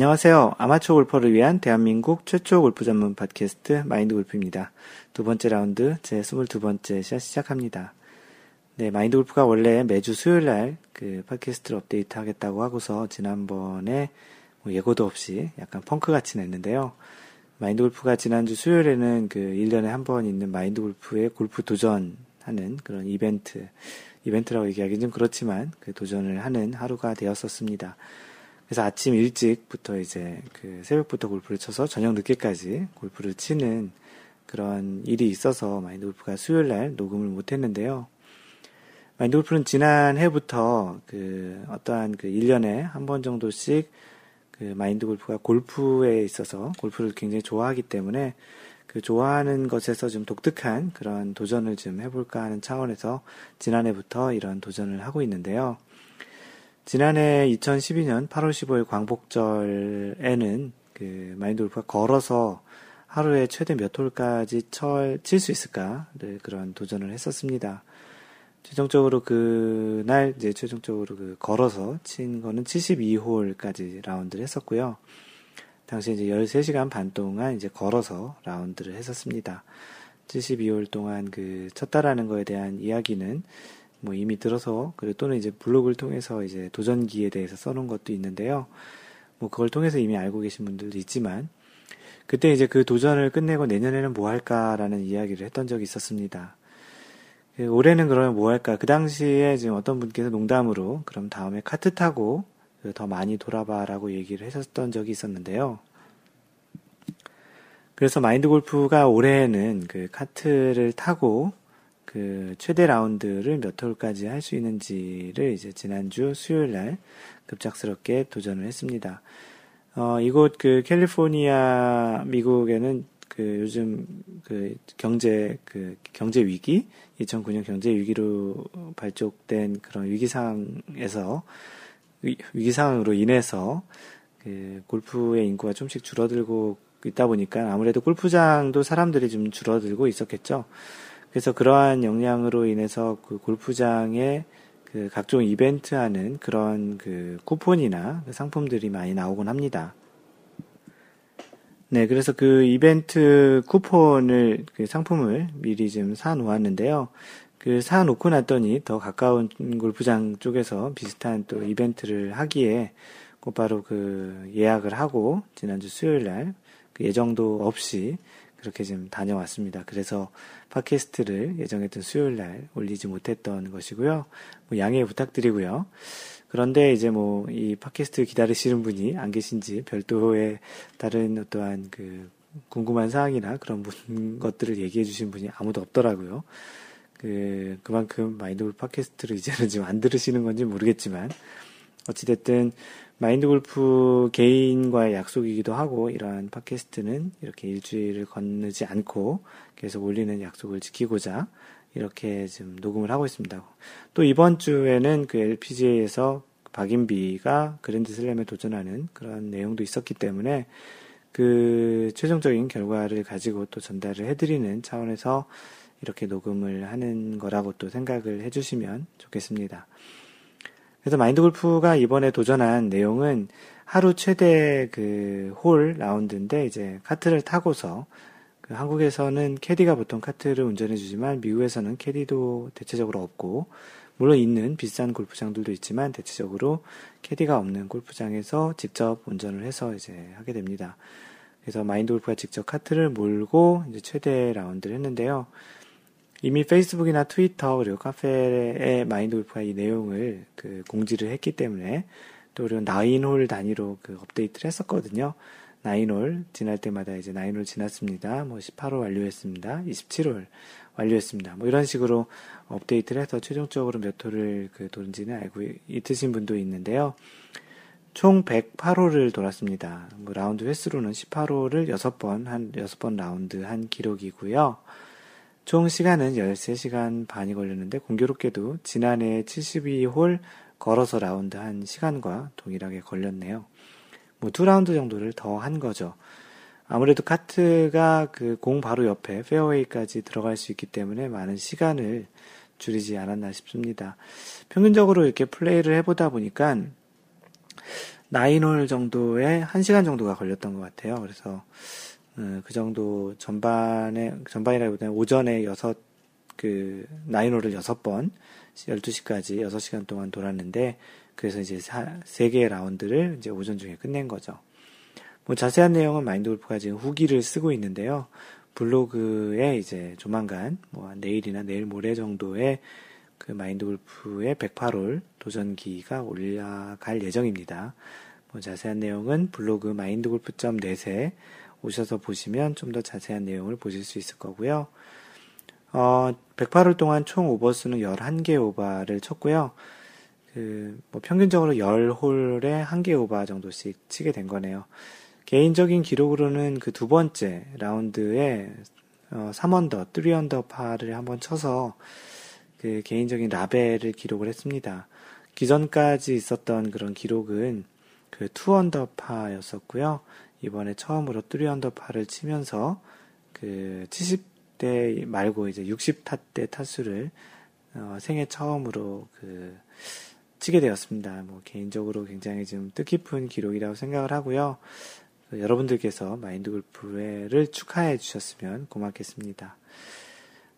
안녕하세요. 아마추어 골퍼를 위한 대한민국 최초 골프 전문 팟캐스트 마인드 골프입니다. 두 번째 라운드 제 22번째 샷 시작합니다. 네, 마인드 골프가 원래 매주 수요일 날 그 팟캐스트를 업데이트 하겠다고 하고서 지난번에 뭐 예고도 없이 약간 펑크 같이 냈는데요. 마인드 골프가 지난주 수요일에는 그 1년에 한 번 있는 마인드 골프의 골프 도전하는 그런 이벤트, 이벤트라고 얘기하기는 좀 그렇지만 그 도전을 하는 하루가 되었었습니다. 그래서 아침 일찍부터 이제 그 새벽부터 골프를 쳐서 저녁 늦게까지 골프를 치는 그런 일이 있어서 마인드 골프가 수요일 날 녹음을 못 했는데요. 마인드 골프는 지난 해부터 그 어떠한 그 1년에 한 번 정도씩 그 마인드 골프가 골프에 있어서 골프를 굉장히 좋아하기 때문에 그 좋아하는 것에서 좀 독특한 그런 도전을 좀 해볼까 하는 차원에서 지난해부터 이런 도전을 하고 있는데요. 지난해 2012년 8월 15일 광복절에는 그 마인드 골프가 걸어서 하루에 최대 몇 홀까지 칠수 있을까를 그런 도전을 했었습니다. 최종적으로 그날 이제 최종적으로 그 걸어서 친 거는 72홀까지 라운드를 했었고요. 당시 이제 13시간 반 동안 이제 걸어서 라운드를 했었습니다. 72홀 동안 그 쳤다라는 거에 대한 이야기는 뭐 이미 들어서 그리고 또는 이제 블로그를 통해서 이제 도전기에 대해서 써놓은 것도 있는데요. 뭐 그걸 통해서 이미 알고 계신 분들도 있지만 그때 이제 그 도전을 끝내고 내년에는 뭐 할까라는 이야기를 했던 적이 있었습니다. 그 올해는 그러면 뭐 할까? 그 당시에 지금 어떤 분께서 농담으로 그럼 다음에 카트 타고 그더 많이 돌아봐라고 얘기를 하셨던 적이 있었는데요. 그래서 마인드 골프가 올해는 그 카트를 타고 그 최대 라운드를 몇 홀까지 할 수 있는지를 이제 지난주 수요일 날 급작스럽게 도전을 했습니다. 어, 이곳 그 캘리포니아 미국에는 그 요즘 그 경제 그 경제 위기 2009년 경제 위기로 발족된 그런 위기 상황에서 위기 상황으로 인해서 그 골프의 인구가 좀씩 줄어들고 있다 보니까 아무래도 골프장도 사람들이 좀 줄어들고 있었겠죠. 그래서 그러한 영향으로 인해서 그 골프장에 그 각종 이벤트 하는 그런 그 쿠폰이나 그 상품들이 많이 나오곤 합니다. 네, 그래서 그 이벤트 쿠폰을, 그 상품을 미리 좀 사놓았는데요. 그 사놓고 났더니 더 가까운 골프장 쪽에서 비슷한 또 이벤트를 하기에 곧바로 그 예약을 하고 지난주 수요일 날 그 예정도 없이 그렇게 좀 다녀왔습니다. 그래서 팟캐스트를 예정했던 수요일 날 올리지 못했던 것이고요. 뭐 양해 부탁드리고요. 그런데 이제 뭐 이 팟캐스트 기다리시는 분이 안 계신지 별도의 다른 어떠한 그 궁금한 사항이나 그런 것들을 얘기해 주신 분이 아무도 없더라고요. 그, 그만큼 마인드골프 팟캐스트를 이제는 지금 안 들으시는 건지 모르겠지만, 어찌됐든 마인드 골프 개인과의 약속이기도 하고 이러한 팟캐스트는 이렇게 일주일을 건너지 않고 계속 올리는 약속을 지키고자 이렇게 지금 녹음을 하고 있습니다. 또 이번 주에는 그 LPGA에서 박인비가 그랜드 슬램에 도전하는 그런 내용도 있었기 때문에 그 최종적인 결과를 가지고 또 전달을 해드리는 차원에서 이렇게 녹음을 하는 거라고 또 생각을 해주시면 좋겠습니다. 그래서 마인드 골프가 이번에 도전한 내용은 하루 최대 그 홀 라운드인데 이제 카트를 타고서 그 한국에서는 캐디가 보통 카트를 운전해 주지만 미국에서는 캐디도 대체적으로 없고 물론 있는 비싼 골프장들도 있지만 대체적으로 캐디가 없는 골프장에서 직접 운전을 해서 이제 하게 됩니다. 그래서 마인드 골프가 직접 카트를 몰고 이제 최대 라운드를 했는데요. 이미 페이스북이나 트위터 그리고 카페에 마인드 골프가 이 내용을 그 공지를 했기 때문에 또 그리고 nine홀 단위로 그 업데이트를 했었거든요. nine홀 지날 때마다 이제 nine홀 지났습니다. 뭐 18홀 완료했습니다. 27홀 완료했습니다. 뭐 이런 식으로 업데이트를 해서 최종적으로 몇 홀을 그 도는지는 알고 있으신 분도 있는데요. 총 108홀을 돌았습니다. 뭐 라운드 횟수로는 18홀을 6번 한 6번 라운드 한 기록이고요. 총 시간은 13시간 반이 걸렸는데 공교롭게도 지난해 72홀 걸어서 라운드 한 시간과 동일하게 걸렸네요. 뭐 두 라운드 정도를 더 한 거죠. 아무래도 카트가 그 공 바로 옆에 페어웨이까지 들어갈 수 있기 때문에 많은 시간을 줄이지 않았나 싶습니다. 평균적으로 이렇게 플레이를 해보다 보니까 nine홀 정도에 1시간 정도가 걸렸던 것 같아요. 그래서 어, 그 정도 전반에 전반이라기보다는 오전에 여섯 그 나인홀을 여섯 번 12시까지 6시간 동안 돌았는데 그래서 이제 세 개의 라운드를 이제 오전 중에 끝낸 거죠. 뭐 자세한 내용은 마인드 골프가 지금 후기를 쓰고 있는데요. 블로그에 이제 조만간 뭐 내일이나 내일 모레 정도에 그 마인드 골프의 108홀 도전기가 올라갈 예정입니다. 뭐 자세한 내용은 블로그 마인드골프.net에 오셔서 보시면 좀 더 자세한 내용을 보실 수 있을 거고요. 어, 108홀 동안 총 오버수는 11개 오바를 쳤고요. 그, 뭐 평균적으로 10홀에 1개 오바 정도씩 치게 된 거네요. 개인적인 기록으로는 그 두 번째 라운드에 어, 3언더, 3언더 파를 한번 쳐서 그 개인적인 라벨을 기록을 했습니다. 기존까지 있었던 그런 기록은 그 2언더 파였었고요. 이번에 처음으로 3언더 파를 치면서 그 70대 말고 이제 60타 대 타수를 어, 생애 처음으로 그 치게 되었습니다. 뭐 개인적으로 굉장히 좀 뜻깊은 기록이라고 생각을 하고요. 여러분들께서 마인드 골프를 축하해 주셨으면 고맙겠습니다.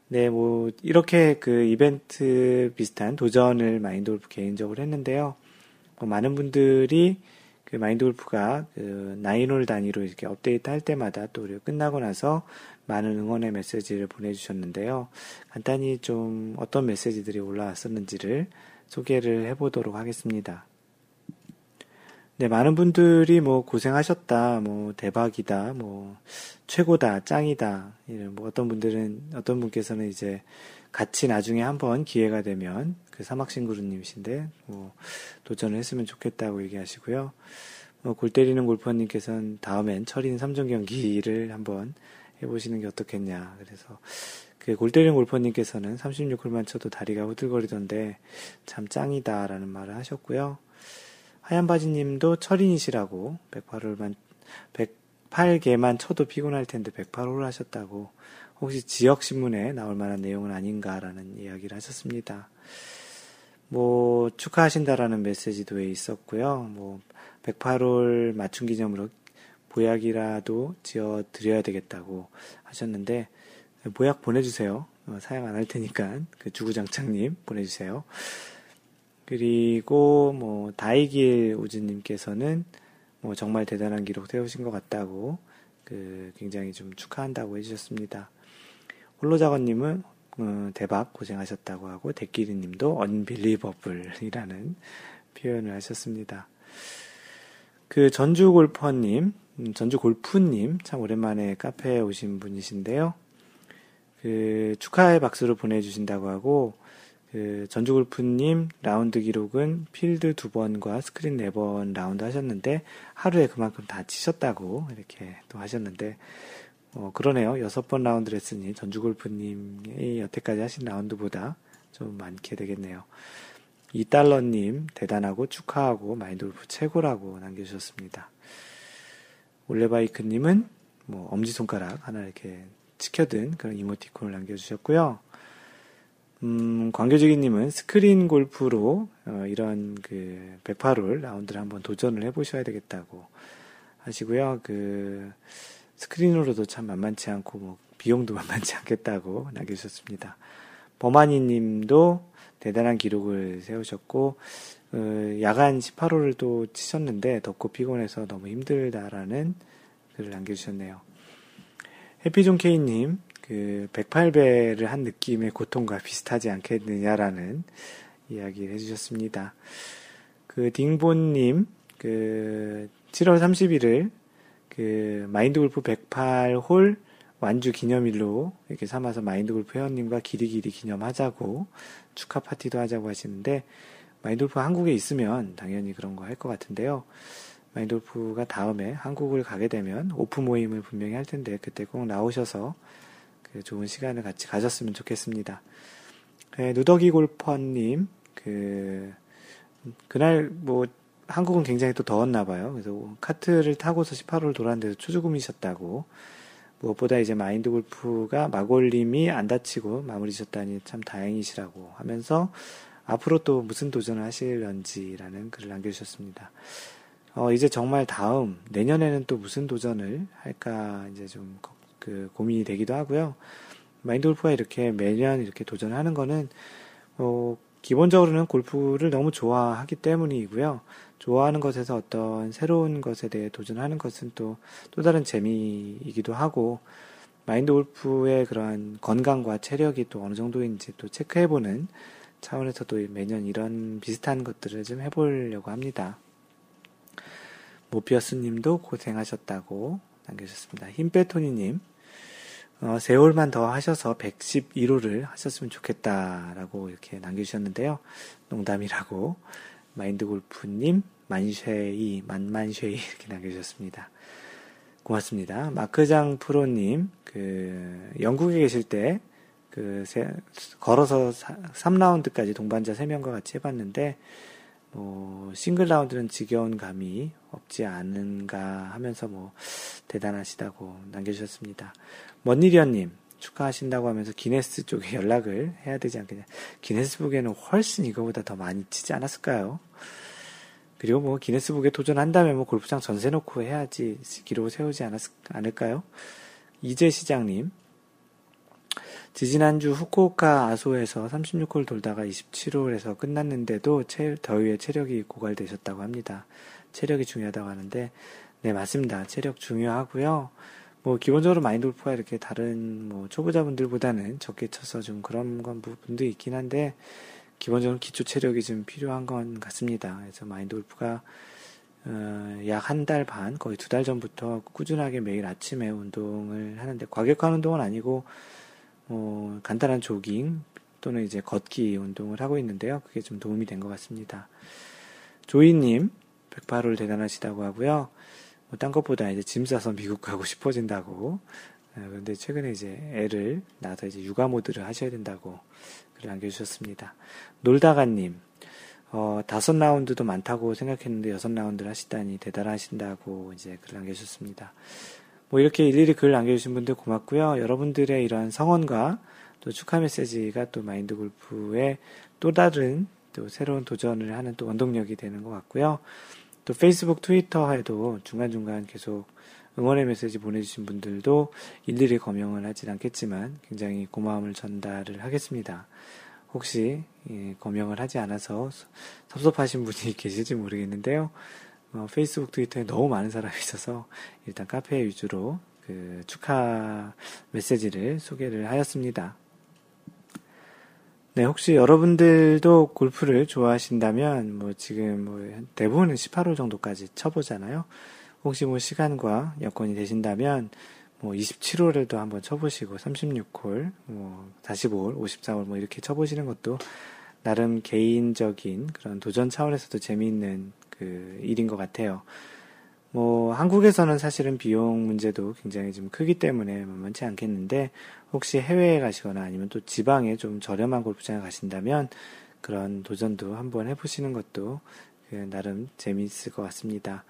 네, 뭐, 이렇게 그 이벤트 비슷한 도전을 마인드 골프 개인적으로 했는데요. 뭐 많은 분들이 그 마인드 골프가 그 나인홀 단위로 이렇게 업데이트 할 때마다 또 끝나고 나서 많은 응원의 메시지를 보내주셨는데요. 간단히 좀 어떤 메시지들이 올라왔었는지를 소개를 해보도록 하겠습니다. 네, 많은 분들이 뭐 고생하셨다, 뭐 대박이다, 뭐 최고다, 짱이다. 뭐 어떤 분들은 어떤 분께서는 이제 같이 나중에 한번 기회가 되면 그 사막신구루님이신데 뭐 도전을 했으면 좋겠다고 얘기하시고요. 뭐 골 때리는 골퍼님께서는 다음엔 철인 3종 경기를 한번 해보시는 게 어떻겠냐. 그래서 그 골 때리는 골퍼님께서는 36홀만 쳐도 다리가 후들거리던데 참 짱이다라는 말을 하셨고요. 하얀 바지님도 철인이시라고 108홀만 108개만 쳐도 피곤할 텐데 108홀 하셨다고 혹시 지역 신문에 나올 만한 내용은 아닌가라는 이야기를 하셨습니다. 뭐 축하하신다라는 메시지도 있었고요. 뭐 108홀 맞춤 기념으로 보약이라도 지어 드려야 되겠다고 하셨는데 보약 보내주세요. 어, 사용 안할 테니까 그 주구장창님 보내주세요. 그리고 뭐 다이길 우즈님께서는 뭐 정말 대단한 기록 세우신 것 같다고 그 굉장히 좀 축하한다고 해주셨습니다. 홀로자건님은 어, 대박 고생하셨다고 하고 데끼리 님도 unbelievable이라는 표현을 하셨습니다. 그 전주 골퍼님, 음, 전주 골프님 참 오랜만에 카페에 오신 분이신데요. 그 축하의 박수를 보내주신다고 하고 그 전주 골프님 라운드 기록은 필드 두 번과 스크린 네 번 라운드 하셨는데 하루에 그만큼 다 치셨다고 이렇게 또 하셨는데 어 그러네요 여섯 번 라운드를 했으니 전주골프님이 여태까지 하신 라운드보다 좀 많게 되겠네요. 이달러님 대단하고 축하하고 마인드골프 최고라고 남겨주셨습니다. 올레바이크님은 뭐 엄지손가락 하나 이렇게 치켜든 그런 이모티콘을 남겨주셨고요. 음, 광교지기님은 스크린 골프로 어, 이런 그 108홀 라운드를 한번 도전을 해보셔야 되겠다고 하시고요. 그 스크린으로도 참 만만치 않고 뭐 비용도 만만치 않겠다고 남겨주셨습니다. 범아니님도 대단한 기록을 세우셨고 어, 야간 18홀을 또 치셨는데 덥고 피곤해서 너무 힘들다라는 글을 남겨주셨네요. 해피존 케이님 그 108배를 한 느낌의 고통과 비슷하지 않겠느냐라는 이야기를 해주셨습니다. 그 딩본님 그 7월 30일을 그 마인드 골프 108홀 완주 기념일로 이렇게 삼아서 마인드 골프 회원님과 길이길이 기념하자고 축하 파티도 하자고 하시는데 마인드 골프 한국에 있으면 당연히 그런 거 할 것 같은데요. 마인드 골프가 다음에 한국을 가게 되면 오프 모임을 분명히 할 텐데 그때 꼭 나오셔서 그 좋은 시간을 같이 가졌으면 좋겠습니다. 네, 누더기 골퍼님, 그, 그날 뭐, 한국은 굉장히 또 더웠나 봐요. 그래서 카트를 타고서 18호를 돌았는데도 초조금이셨다고. 무엇보다 이제 마인드 골프가 마골님이 안 다치고 마무리 셨다니 참 다행이시라고 하면서 앞으로 또 무슨 도전을 하실런지라는 글을 남겨주셨습니다. 어, 이제 정말 다음, 내년에는 또 무슨 도전을 할까, 이제 좀, 그, 고민이 되기도 하고요. 마인드 골프가 이렇게 매년 이렇게 도전하는 거는, 어, 기본적으로는 골프를 너무 좋아하기 때문이고요. 좋아하는 것에서 어떤 새로운 것에 대해 도전하는 것은 또, 또 다른 재미이기도 하고, 마인드 골프의 그러한 건강과 체력이 또 어느 정도인지 또 체크해보는 차원에서도 매년 이런 비슷한 것들을 좀 해보려고 합니다. 모피어스 님도 고생하셨다고 남겨주셨습니다. 힘빼토니님, 어, 세월만 더 하셔서 111호를 하셨으면 좋겠다라고 이렇게 남겨주셨는데요. 농담이라고. 마인드 골프님, 만쉐이, 만만쉐이 이렇게 남겨주셨습니다. 고맙습니다. 마크장 프로님, 그, 영국에 계실 때, 그, 세, 걸어서 3라운드까지 동반자 3명과 같이 해봤는데, 뭐, 싱글 라운드는 지겨운 감이 없지 않은가 하면서 뭐, 대단하시다고 남겨주셨습니다. 먼니리언님, 축하하신다고 하면서 기네스 쪽에 연락을 해야 되지 않겠냐. 기네스북에는 훨씬 이거보다 더 많이 치지 않았을까요? 그리고 뭐 기네스북에 도전한다면 뭐 골프장 전세 놓고 해야지 기록을 세우지 않았, 않을까요? 이재 시장님, 지지난주 후쿠오카 아소에서 36홀 돌다가 27홀에서 끝났는데도 체, 더위에 체력이 고갈되셨다고 합니다. 체력이 중요하다고 하는데, 네, 맞습니다. 체력 중요하고요. 뭐, 기본적으로 마인드 골프가 이렇게 다른 뭐, 초보자분들보다는 적게 쳐서 좀 그런 건 부분도 있긴 한데, 기본적으로 기초 체력이 좀 필요한 건 같습니다. 그래서 마인드 골프가 어, 약 한 달 반, 거의 두 달 전부터 꾸준하게 매일 아침에 운동을 하는데, 과격한 운동은 아니고, 어, 간단한 조깅 또는 이제 걷기 운동을 하고 있는데요. 그게 좀 도움이 된 것 같습니다. 조이님, 108홀 대단하시다고 하고요. 뭐, 딴 것보다 이제 짐 싸서 미국 가고 싶어진다고. 어, 그런데 최근에 이제 애를 낳아서 이제 육아 모드를 하셔야 된다고 글을 남겨주셨습니다. 놀다가님, 어, 다섯 라운드도 많다고 생각했는데 여섯 라운드를 하시다니 대단하신다고 이제 글을 남겨주셨습니다. 뭐 이렇게 일일이 글 남겨주신 분들 고맙고요. 여러분들의 이러한 성원과 또 축하 메시지가 또 마인드 골프의 또 다른 또 새로운 도전을 하는 또 원동력이 되는 것 같고요. 또 페이스북, 트위터에도 중간중간 계속 응원의 메시지 보내주신 분들도 일일이 검명을 하진 않겠지만 굉장히 고마움을 전달을 하겠습니다. 혹시 예, 검명을 하지 않아서 섭섭하신 분이 계실지 모르겠는데요. 어, 페이스북, 트위터에 너무 많은 사람이 있어서 일단 카페 위주로 그 축하 메시지를 소개를 하였습니다. 네, 혹시 여러분들도 골프를 좋아하신다면, 뭐, 지금 뭐, 대부분은 18홀 정도까지 쳐보잖아요. 혹시 뭐, 시간과 여건이 되신다면, 뭐, 27홀에도 한번 쳐보시고, 36홀, 뭐, 45홀, 54홀, 뭐, 이렇게 쳐보시는 것도, 나름 개인적인 그런 도전 차원에서도 재미있는 그 일인 것 같아요. 뭐 한국에서는 사실은 비용 문제도 굉장히 좀 크기 때문에 만만치 않겠는데 혹시 해외에 가시거나 아니면 또 지방에 좀 저렴한 골프장에 가신다면 그런 도전도 한번 해보시는 것도 그 나름 재미있을 것 같습니다.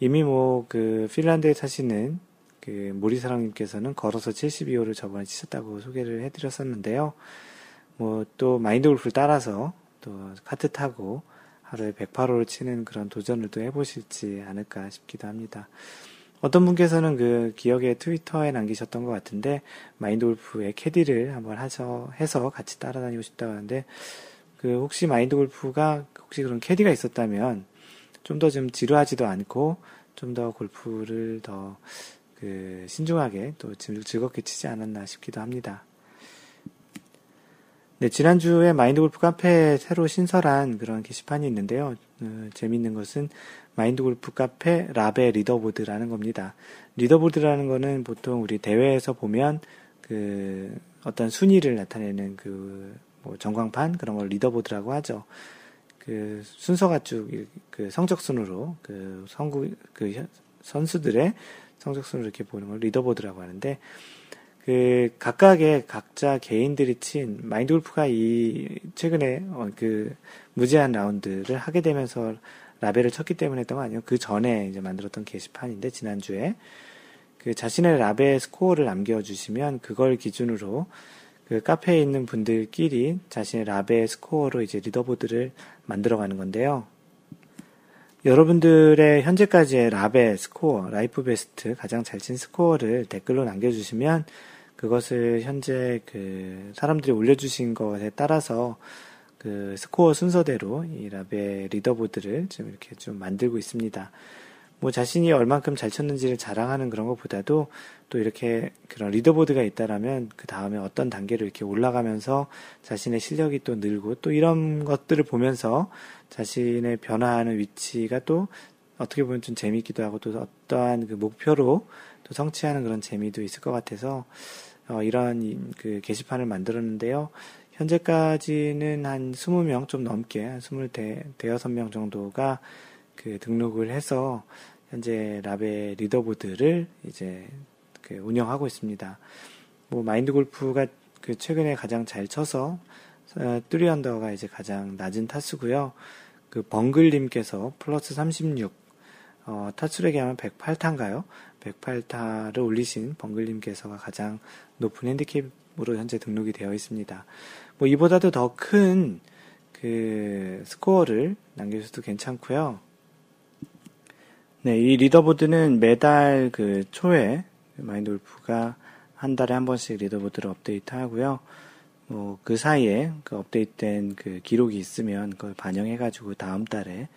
이미 뭐 그 핀란드에 사시는 그 모리사랑님께서는 걸어서 72호를 저번에 치셨다고 소개를 해드렸었는데요. 뭐 또 마인드 골프를 따라서 또 카트 타고 하루에 108호를 치는 그런 도전을 또 해보실지 않을까 싶기도 합니다. 어떤 분께서는 그 기억에 트위터에 남기셨던 것 같은데 마인드 골프의 캐디를 한번 하셔 해서 같이 따라다니고 싶다고 하는데 그 혹시 마인드 골프가 혹시 그런 캐디가 있었다면 좀 더 좀 지루하지도 않고 좀 더 골프를 더 그 신중하게 또 즐겁게 치지 않았나 싶기도 합니다. 네, 지난주에 마인드 골프 카페에 새로 신설한 그런 게시판이 있는데요. 어, 재밌는 것은 마인드 골프 카페 라베 리더보드라는 겁니다. 리더보드라는 거는 보통 우리 대회에서 보면 그 어떤 순위를 나타내는 그 뭐 전광판 그런 걸 리더보드라고 하죠. 그 순서가 쭉 그 성적 순으로 그 선구 그 선수들의 성적 순으로 이렇게 보는 걸 리더보드라고 하는데 그 각각의 각자 개인들이 친 마인드 골프가 이 최근에 어, 그 무제한 라운드를 하게 되면서 라베를 쳤기 때문에 했던 건 아니에요. 그 전에 이제 만들었던 게시판인데 지난주에 그 자신의 라베 스코어를 남겨 주시면 그걸 기준으로 그 카페에 있는 분들끼리 자신의 라베 스코어로 이제 리더보드를 만들어 가는 건데요. 여러분들의 현재까지의 라베 스코어, life best 가장 잘 친 스코어를 댓글로 남겨 주시면 그것을 현재 그 사람들이 올려주신 것에 따라서 그 스코어 순서대로 이 라베 리더보드를 좀 이렇게 좀 만들고 있습니다. 뭐 자신이 얼만큼 잘 쳤는지를 자랑하는 그런 것보다도 또 이렇게 그런 리더보드가 있다라면 그 다음에 어떤 단계로 이렇게 올라가면서 자신의 실력이 또 늘고 또 이런 것들을 보면서 자신의 변화하는 위치가 또 어떻게 보면 좀 재미있기도 하고 또 어떠한 그 목표로 또 성취하는 그런 재미도 있을 것 같아서 어, 이런 그 게시판을 만들었는데요. 현재까지는 한 20명 좀 넘게 한 20, 대여섯 명 정도가 그 등록을 해서 현재 라베 리더보드를 이제 그 운영하고 있습니다. 뭐 마인드 골프가 그 최근에 가장 잘 쳐서 어, 뚜리 언더가 이제 가장 낮은 타수고요. 그 벙글님께서 플러스 36 어, 타수를 얘기하면 108타인가요? 108타를 올리신 벙글님께서가 가장 높은 핸디캡으로 현재 등록이 되어 있습니다. 뭐 이보다도 더 큰 그 스코어를 남겨주셔도 괜찮고요. 네, 이 리더보드는 매달 그 초에 마인드골프가 한 달에 한 번씩 리더보드를 업데이트 하고요. 뭐 그 사이에 그 업데이트된 그 기록이 있으면 그걸 반영해가지고 다음 달에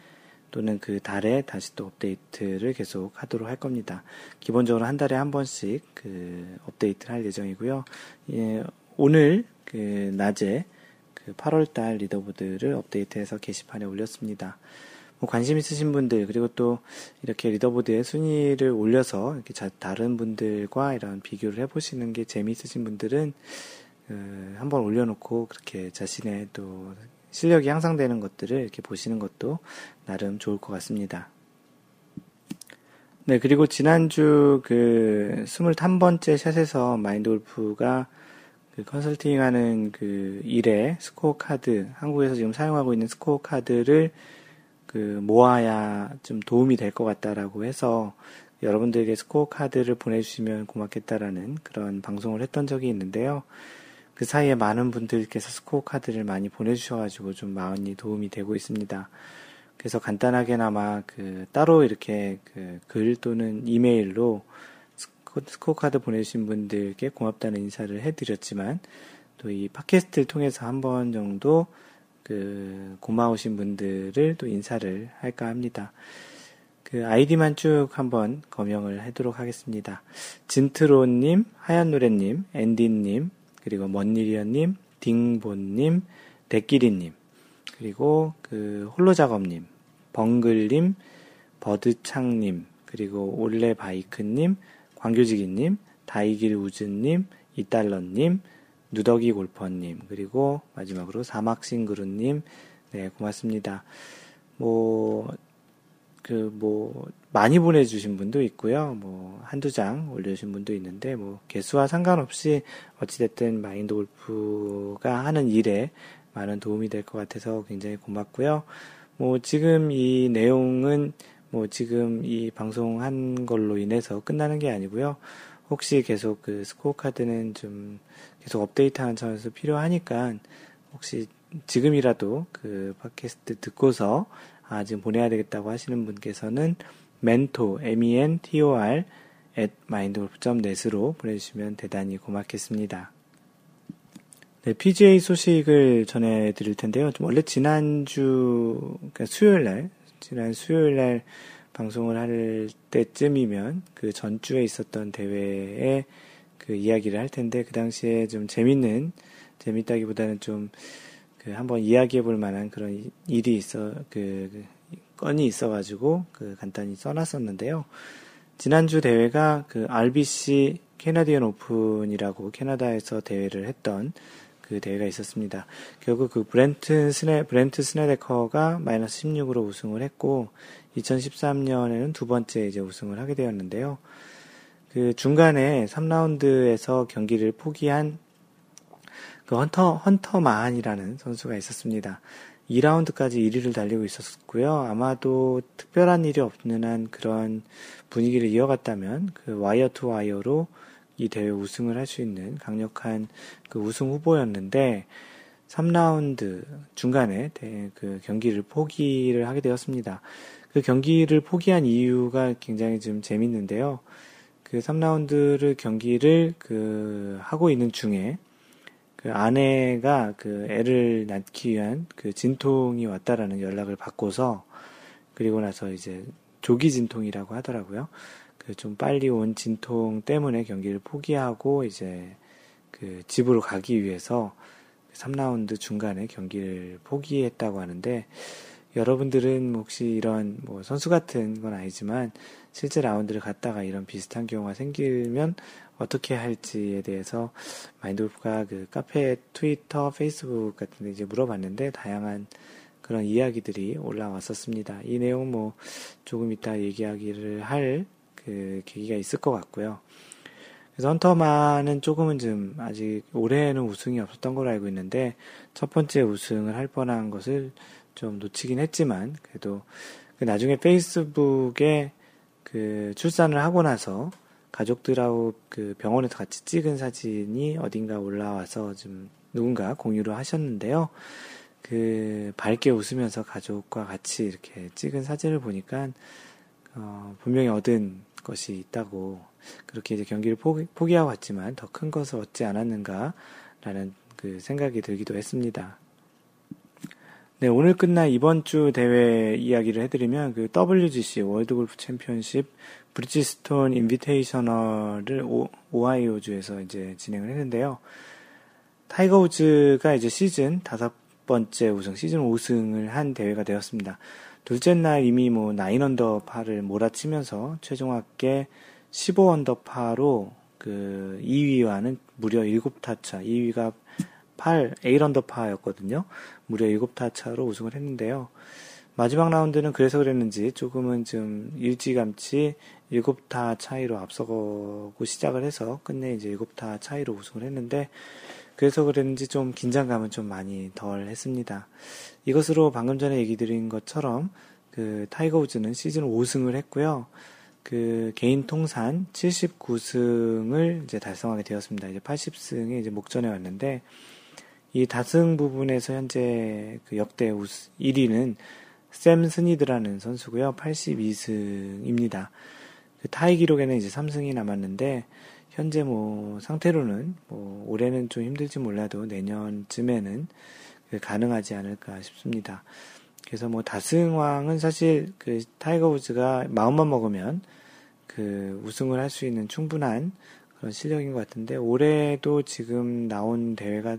또는 그 달에 다시 또 업데이트를 계속 하도록 할 겁니다. 기본적으로 한 달에 한 번씩 그 업데이트를 할 예정이고요. 예, 오늘 그 낮에 그 8월달 리더보드를 업데이트해서 게시판에 올렸습니다. 뭐 관심 있으신 분들 그리고 또 이렇게 리더보드에 순위를 올려서 이렇게 다른 분들과 이런 비교를 해보시는 게 재미있으신 분들은 그 한번 올려놓고 그렇게 자신의 또 실력이 향상되는 것들을 이렇게 보시는 것도 나름 좋을 것 같습니다. 네, 그리고 지난주 그 21번째 샷에서 마인드 골프가 그 컨설팅 하는 그 일에 스코어 카드, 한국에서 지금 사용하고 있는 스코어 카드를 그 모아야 좀 도움이 될 것 같다라고 해서 여러분들에게 스코어 카드를 보내주시면 고맙겠다라는 그런 방송을 했던 적이 있는데요. 그 사이에 많은 분들께서 스코어 카드를 많이 보내주셔가지고 좀 마음이 도움이 되고 있습니다. 그래서 간단하게나마 그 따로 이렇게 그 글 또는 이메일로 스코어 카드 보내주신 분들께 고맙다는 인사를 해드렸지만 또 이 팟캐스트를 통해서 한 번 정도 그 고마우신 분들을 또 인사를 할까 합니다. 그 아이디만 쭉 한번 검명을 하도록 하겠습니다. 진트로님, 하얀노래님, 앤디님, 그리고 먼니리언님, 딩본님, 데끼리님, 그리고 그 홀로작업님, 벙글님, 버드창님, 그리고 올레바이크님, 광교지기님, 다이길 우즈님, 이달러님, 누더기 골퍼님, 그리고 마지막으로 사막싱그루님, 네, 고맙습니다. 뭐, 그, 뭐, 많이 보내주신 분도 있고요. 뭐, 한두 장 올려주신 분도 있는데, 뭐, 개수와 상관없이 어찌됐든 마인드 골프가 하는 일에 많은 도움이 될 것 같아서 굉장히 고맙고요. 뭐, 지금 이 내용은 뭐, 지금 이 방송한 걸로 인해서 끝나는 게 아니고요. 혹시 계속 그 스코어 카드는 좀 계속 업데이트하는 차원에서 필요하니까 혹시 지금이라도 그 팟캐스트 듣고서 아 지금 보내야 되겠다고 하시는 분께서는 mentor m-e-n-t-o-r at mindgolf.net으로 보내주시면 대단히 고맙겠습니다. 네, PGA 소식을 전해드릴 텐데요. 좀 원래 지난주 그러니까 수요일 날 지난 수요일 날 방송을 할 때쯤이면 그 전주에 있었던 대회에 그 이야기를 할 텐데 그 당시에 좀 재밌는 재밌다기보다는 좀 그 한번 이야기해 볼 만한 그런 일이 있어 그, 그 건이 있어 가지고 그 간단히 써 놨었는데요. 지난주 대회가 그 RBC 캐나디언 오픈이라고 캐나다에서 대회를 했던 그 대회가 있었습니다. 결국 그 브렌트 스네 브렌트 스네데커가 마이너스 16으로 우승을 했고 2013년에는 두 번째 이제 우승을 하게 되었는데요. 그 중간에 3라운드에서 경기를 포기한 그 헌터, 헌터 마한이라는 선수가 있었습니다. 2라운드까지 1위를 달리고 있었고요. 아마도 특별한 일이 없는 한 그런 분위기를 이어갔다면 그 wire to wire로 이 대회 우승을 할 수 있는 강력한 그 우승 후보였는데 3라운드 중간에 그 경기를 포기를 하게 되었습니다. 그 경기를 포기한 이유가 굉장히 좀 재밌는데요. 그 3라운드를 경기를 그 하고 있는 중에 그 아내가 그 애를 낳기 위한 그 진통이 왔다라는 연락을 받고서 그리고 나서 이제 조기 진통이라고 하더라고요. 그 좀 빨리 온 진통 때문에 경기를 포기하고 이제 그 집으로 가기 위해서 3라운드 중간에 경기를 포기했다고 하는데 여러분들은 혹시 이런 뭐 선수 같은 건 아니지만 실제 라운드를 갔다가 이런 비슷한 경우가 생기면 어떻게 할지에 대해서 마인돌프가 그 카페, 트위터, 페이스북 같은 데 이제 물어봤는데 다양한 그런 이야기들이 올라왔었습니다. 이 내용 뭐 조금 이따 얘기하기를 할 그 계기가 있을 것 같고요. 그래서 헌터만은 조금은 좀 아직 올해에는 우승이 없었던 걸로 알고 있는데 첫 번째 우승을 할 뻔한 것을 좀 놓치긴 했지만 그래도 그 나중에 페이스북에 그 출산을 하고 나서 가족들하고 그 병원에서 같이 찍은 사진이 어딘가 올라와서 좀 누군가 공유를 하셨는데요. 그 밝게 웃으면서 가족과 같이 이렇게 찍은 사진을 보니까 어, 분명히 얻은 것이 있다고 그렇게 이제 경기를 포기, 포기하고 왔지만 더 큰 것을 얻지 않았는가라는 그 생각이 들기도 했습니다. 네, 오늘 끝난 이번 주 대회 이야기를 해드리면 그 WGC 월드 골프 챔피언십 브리지스톤 인비테이셔널을 오, 오하이오주에서 이제 진행을 했는데요. 타이거 우즈가 이제 시즌 다섯 번째 우승, 시즌 5승을 한 대회가 되었습니다. 둘째 날 이미 뭐 nine 언더 파를 몰아치면서 최종 합계 15 언더 파로 그 2위와는 무려 7타 차, 2위가 8, 8 언더 파였거든요. 무려 7타 차로 우승을 했는데요. 마지막 라운드는 그래서 그랬는지 조금은 좀 일찌감치 7타 차이로 앞서고 시작을 해서 끝내 이제 7타 차이로 우승을 했는데 그래서 그랬는지 좀 긴장감은 좀 많이 덜 했습니다. 이것으로 방금 전에 얘기 드린 것처럼 그 타이거 우즈는 시즌 5승을 했고요. 그 개인 통산 79승을 이제 달성하게 되었습니다. 이제 80승이 이제 목전에 왔는데 이 다승 부분에서 현재 그 역대 우승 1위는 샘 스니드라는 선수고요. 82승입니다. 그 타이 기록에는 이제 3승이 남았는데 현재 뭐 상태로는 뭐 올해는 좀 힘들지 몰라도 내년쯤에는 그 가능하지 않을까 싶습니다. 그래서 뭐 다승왕은 사실 그 타이거 우즈가 마음만 먹으면 그 우승을 할 수 있는 충분한 그런 실력인 것 같은데 올해도 지금 나온 대회가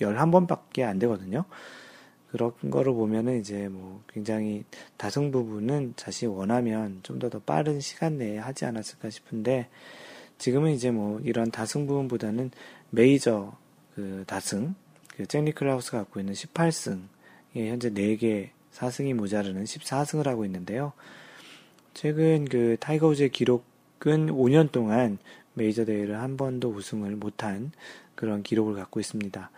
11번밖에 안 되거든요. 그런 거를 보면은 이제 뭐 굉장히 다승 부분은 자신이 원하면 좀 더 더 빠른 시간 내에 하지 않았을까 싶은데 지금은 이제 뭐 이런 다승 부분보다는 메이저 그 다승 그잭 니클라우스가 갖고 있는 18승 예, 현재 4개 4승이 모자르는 14승을 하고 있는데요. 최근 그 타이거 우즈의 기록은 5년 동안 메이저 대회를 한 번도 우승을 못한 그런 기록을 갖고 있습니다.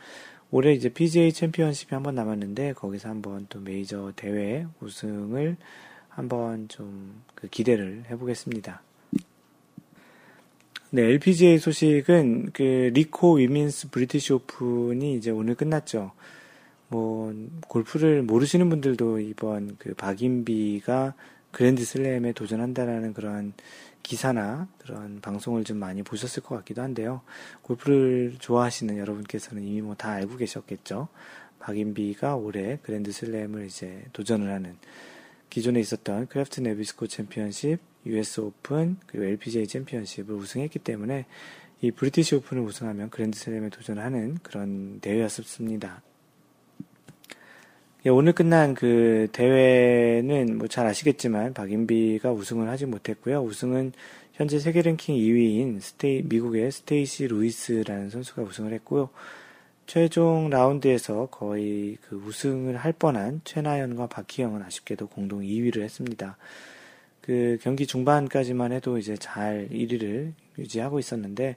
올해 이제 PGA 챔피언십이 한 번 남았는데 거기서 한번 또 메이저 대회 우승을 한번 좀 그 기대를 해보겠습니다. 네, LPGA 소식은 그 리코 위민스 브리티시 오픈이 이제 오늘 끝났죠. 뭐 골프를 모르시는 분들도 이번 그 박인비가 그랜드 슬램에 도전한다라는 그런 기사나 그런 방송을 좀 많이 보셨을 것 같기도 한데요. 골프를 좋아하시는 여러분께서는 이미 뭐 다 알고 계셨겠죠. 박인비가 올해 그랜드 슬램을 이제 도전을 하는 기존에 있었던 크래프트 나비스코 챔피언십, US 오픈, 그리고 LPGA 챔피언십을 우승했기 때문에 이 브리티시 오픈을 우승하면 그랜드 슬램에 도전하는 그런 대회였습니다. 예, 오늘 끝난 그 대회는 뭐 잘 아시겠지만 박인비가 우승을 하지 못했고요. 우승은 현재 세계 랭킹 2위인 스테이, 미국의 스테이시 루이스라는 선수가 우승을 했고요. 최종 라운드에서 거의 그 우승을 할 뻔한 최나연과 박희영은 아쉽게도 공동 2위를 했습니다. 그 경기 중반까지만 해도 이제 잘 1위를 유지하고 있었는데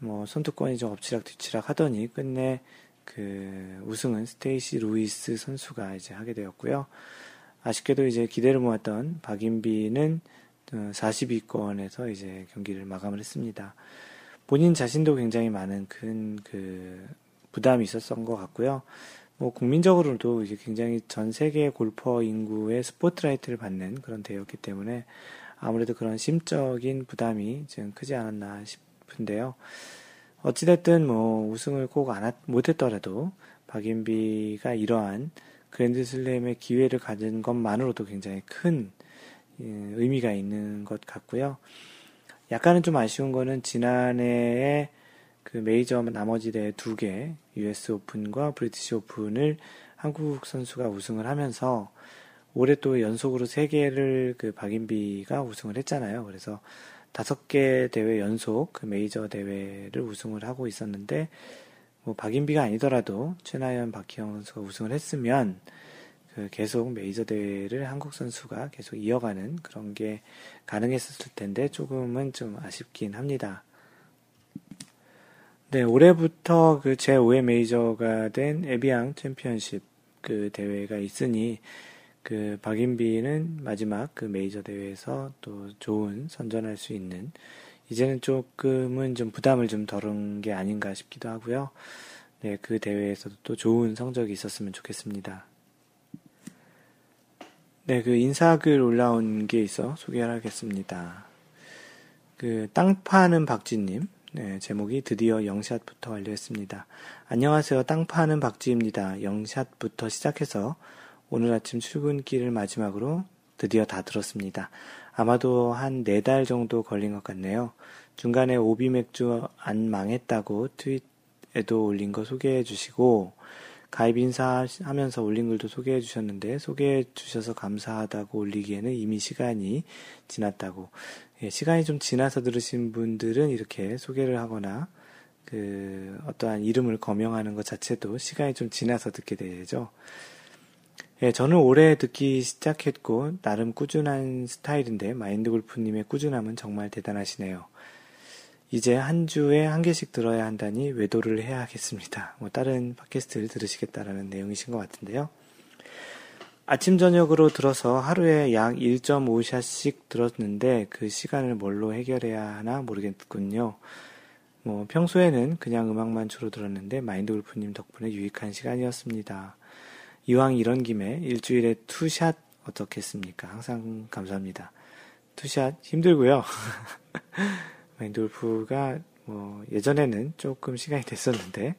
뭐 선두권이 좀 엎치락 뒤치락 하더니 끝내 그 우승은 스테이시 루이스 선수가 이제 하게 되었고요. 아쉽게도 이제 기대를 모았던 박인비는 40위권에서 어, 이제 경기를 마감을 했습니다. 본인 자신도 굉장히 많은 큰 그 부담이 있었던 것 같고요. 뭐 국민적으로도 이제 굉장히 전 세계 골퍼 인구의 스포트라이트를 받는 그런 대회였기 때문에 아무래도 그런 심적인 부담이 좀 크지 않았나 싶은데요. 어찌됐든 뭐 우승을 꼭 안, 못했더라도 박인비가 이러한 그랜드슬램의 기회를 가진 것만으로도 굉장히 큰 예, 의미가 있는 것 같고요. 약간은 좀 아쉬운 거는 지난해에 그 메이저 나머지 대회 두 개, US 오픈과 브리티시 오픈을 한국 선수가 우승을 하면서 올해 또 연속으로 세 개를 그 박인비가 우승을 했잖아요. 그래서 다섯 개 대회 연속 그 메이저 대회를 우승을 하고 있었는데 뭐 박인비가 아니더라도 최나연, 박희영 선수가 우승을 했으면 그 계속 메이저 대회를 한국 선수가 계속 이어가는 그런 게 가능했었을 텐데 조금은 좀 아쉽긴 합니다. 네, 올해부터 그 제5회 메이저가 된 에비앙 챔피언십 그 대회가 있으니 그 박인비는 마지막 그 메이저 대회에서 또 좋은 선전할 수 있는 이제는 조금은 좀 부담을 좀 덜은 게 아닌가 싶기도 하고요. 네, 그 대회에서도 또 좋은 성적이 있었으면 좋겠습니다. 네, 그 인사글 올라온 게 있어 소개하겠습니다. 그 땅 파는 박지님, 네, 제목이 드디어 영샷부터 완료했습니다. 안녕하세요. 땅 파는 박지입니다. 영샷부터 시작해서 오늘 아침 출근길을 마지막으로 드디어 다 들었습니다. 아마도 한 네 달 정도 걸린 것 같네요. 중간에 오비 맥주 안 망했다고 트윗에도 올린 거 소개해 주시고, 가입 인사하면서 올린 글도 소개해 주셨는데 소개해 주셔서 감사하다고 올리기에는 이미 시간이 지났다고 예, 시간이 좀 지나서 들으신 분들은 이렇게 소개를 하거나 그 어떠한 이름을 거명하는 것 자체도 시간이 좀 지나서 듣게 되죠. 예, 저는 올해 듣기 시작했고 나름 꾸준한 스타일인데 마인드 골프님의 꾸준함은 정말 대단하시네요. 이제 한 주에 한 개씩 들어야 한다니 외도를 해야 하겠습니다. 뭐 다른 팟캐스트를 들으시겠다라는 내용이신 것 같은데요. 아침 저녁으로 들어서 하루에 약 1.5샷씩 들었는데 그 시간을 뭘로 해결해야 하나 모르겠군요. 뭐 평소에는 그냥 음악만 주로 들었는데 마인드 골프님 덕분에 유익한 시간이었습니다. 이왕 이런 김에 일주일에 two shot 어떻겠습니까? 항상 감사합니다. two shot 힘들고요. 마인드 골프가 뭐 예전에는 조금 시간이 됐었는데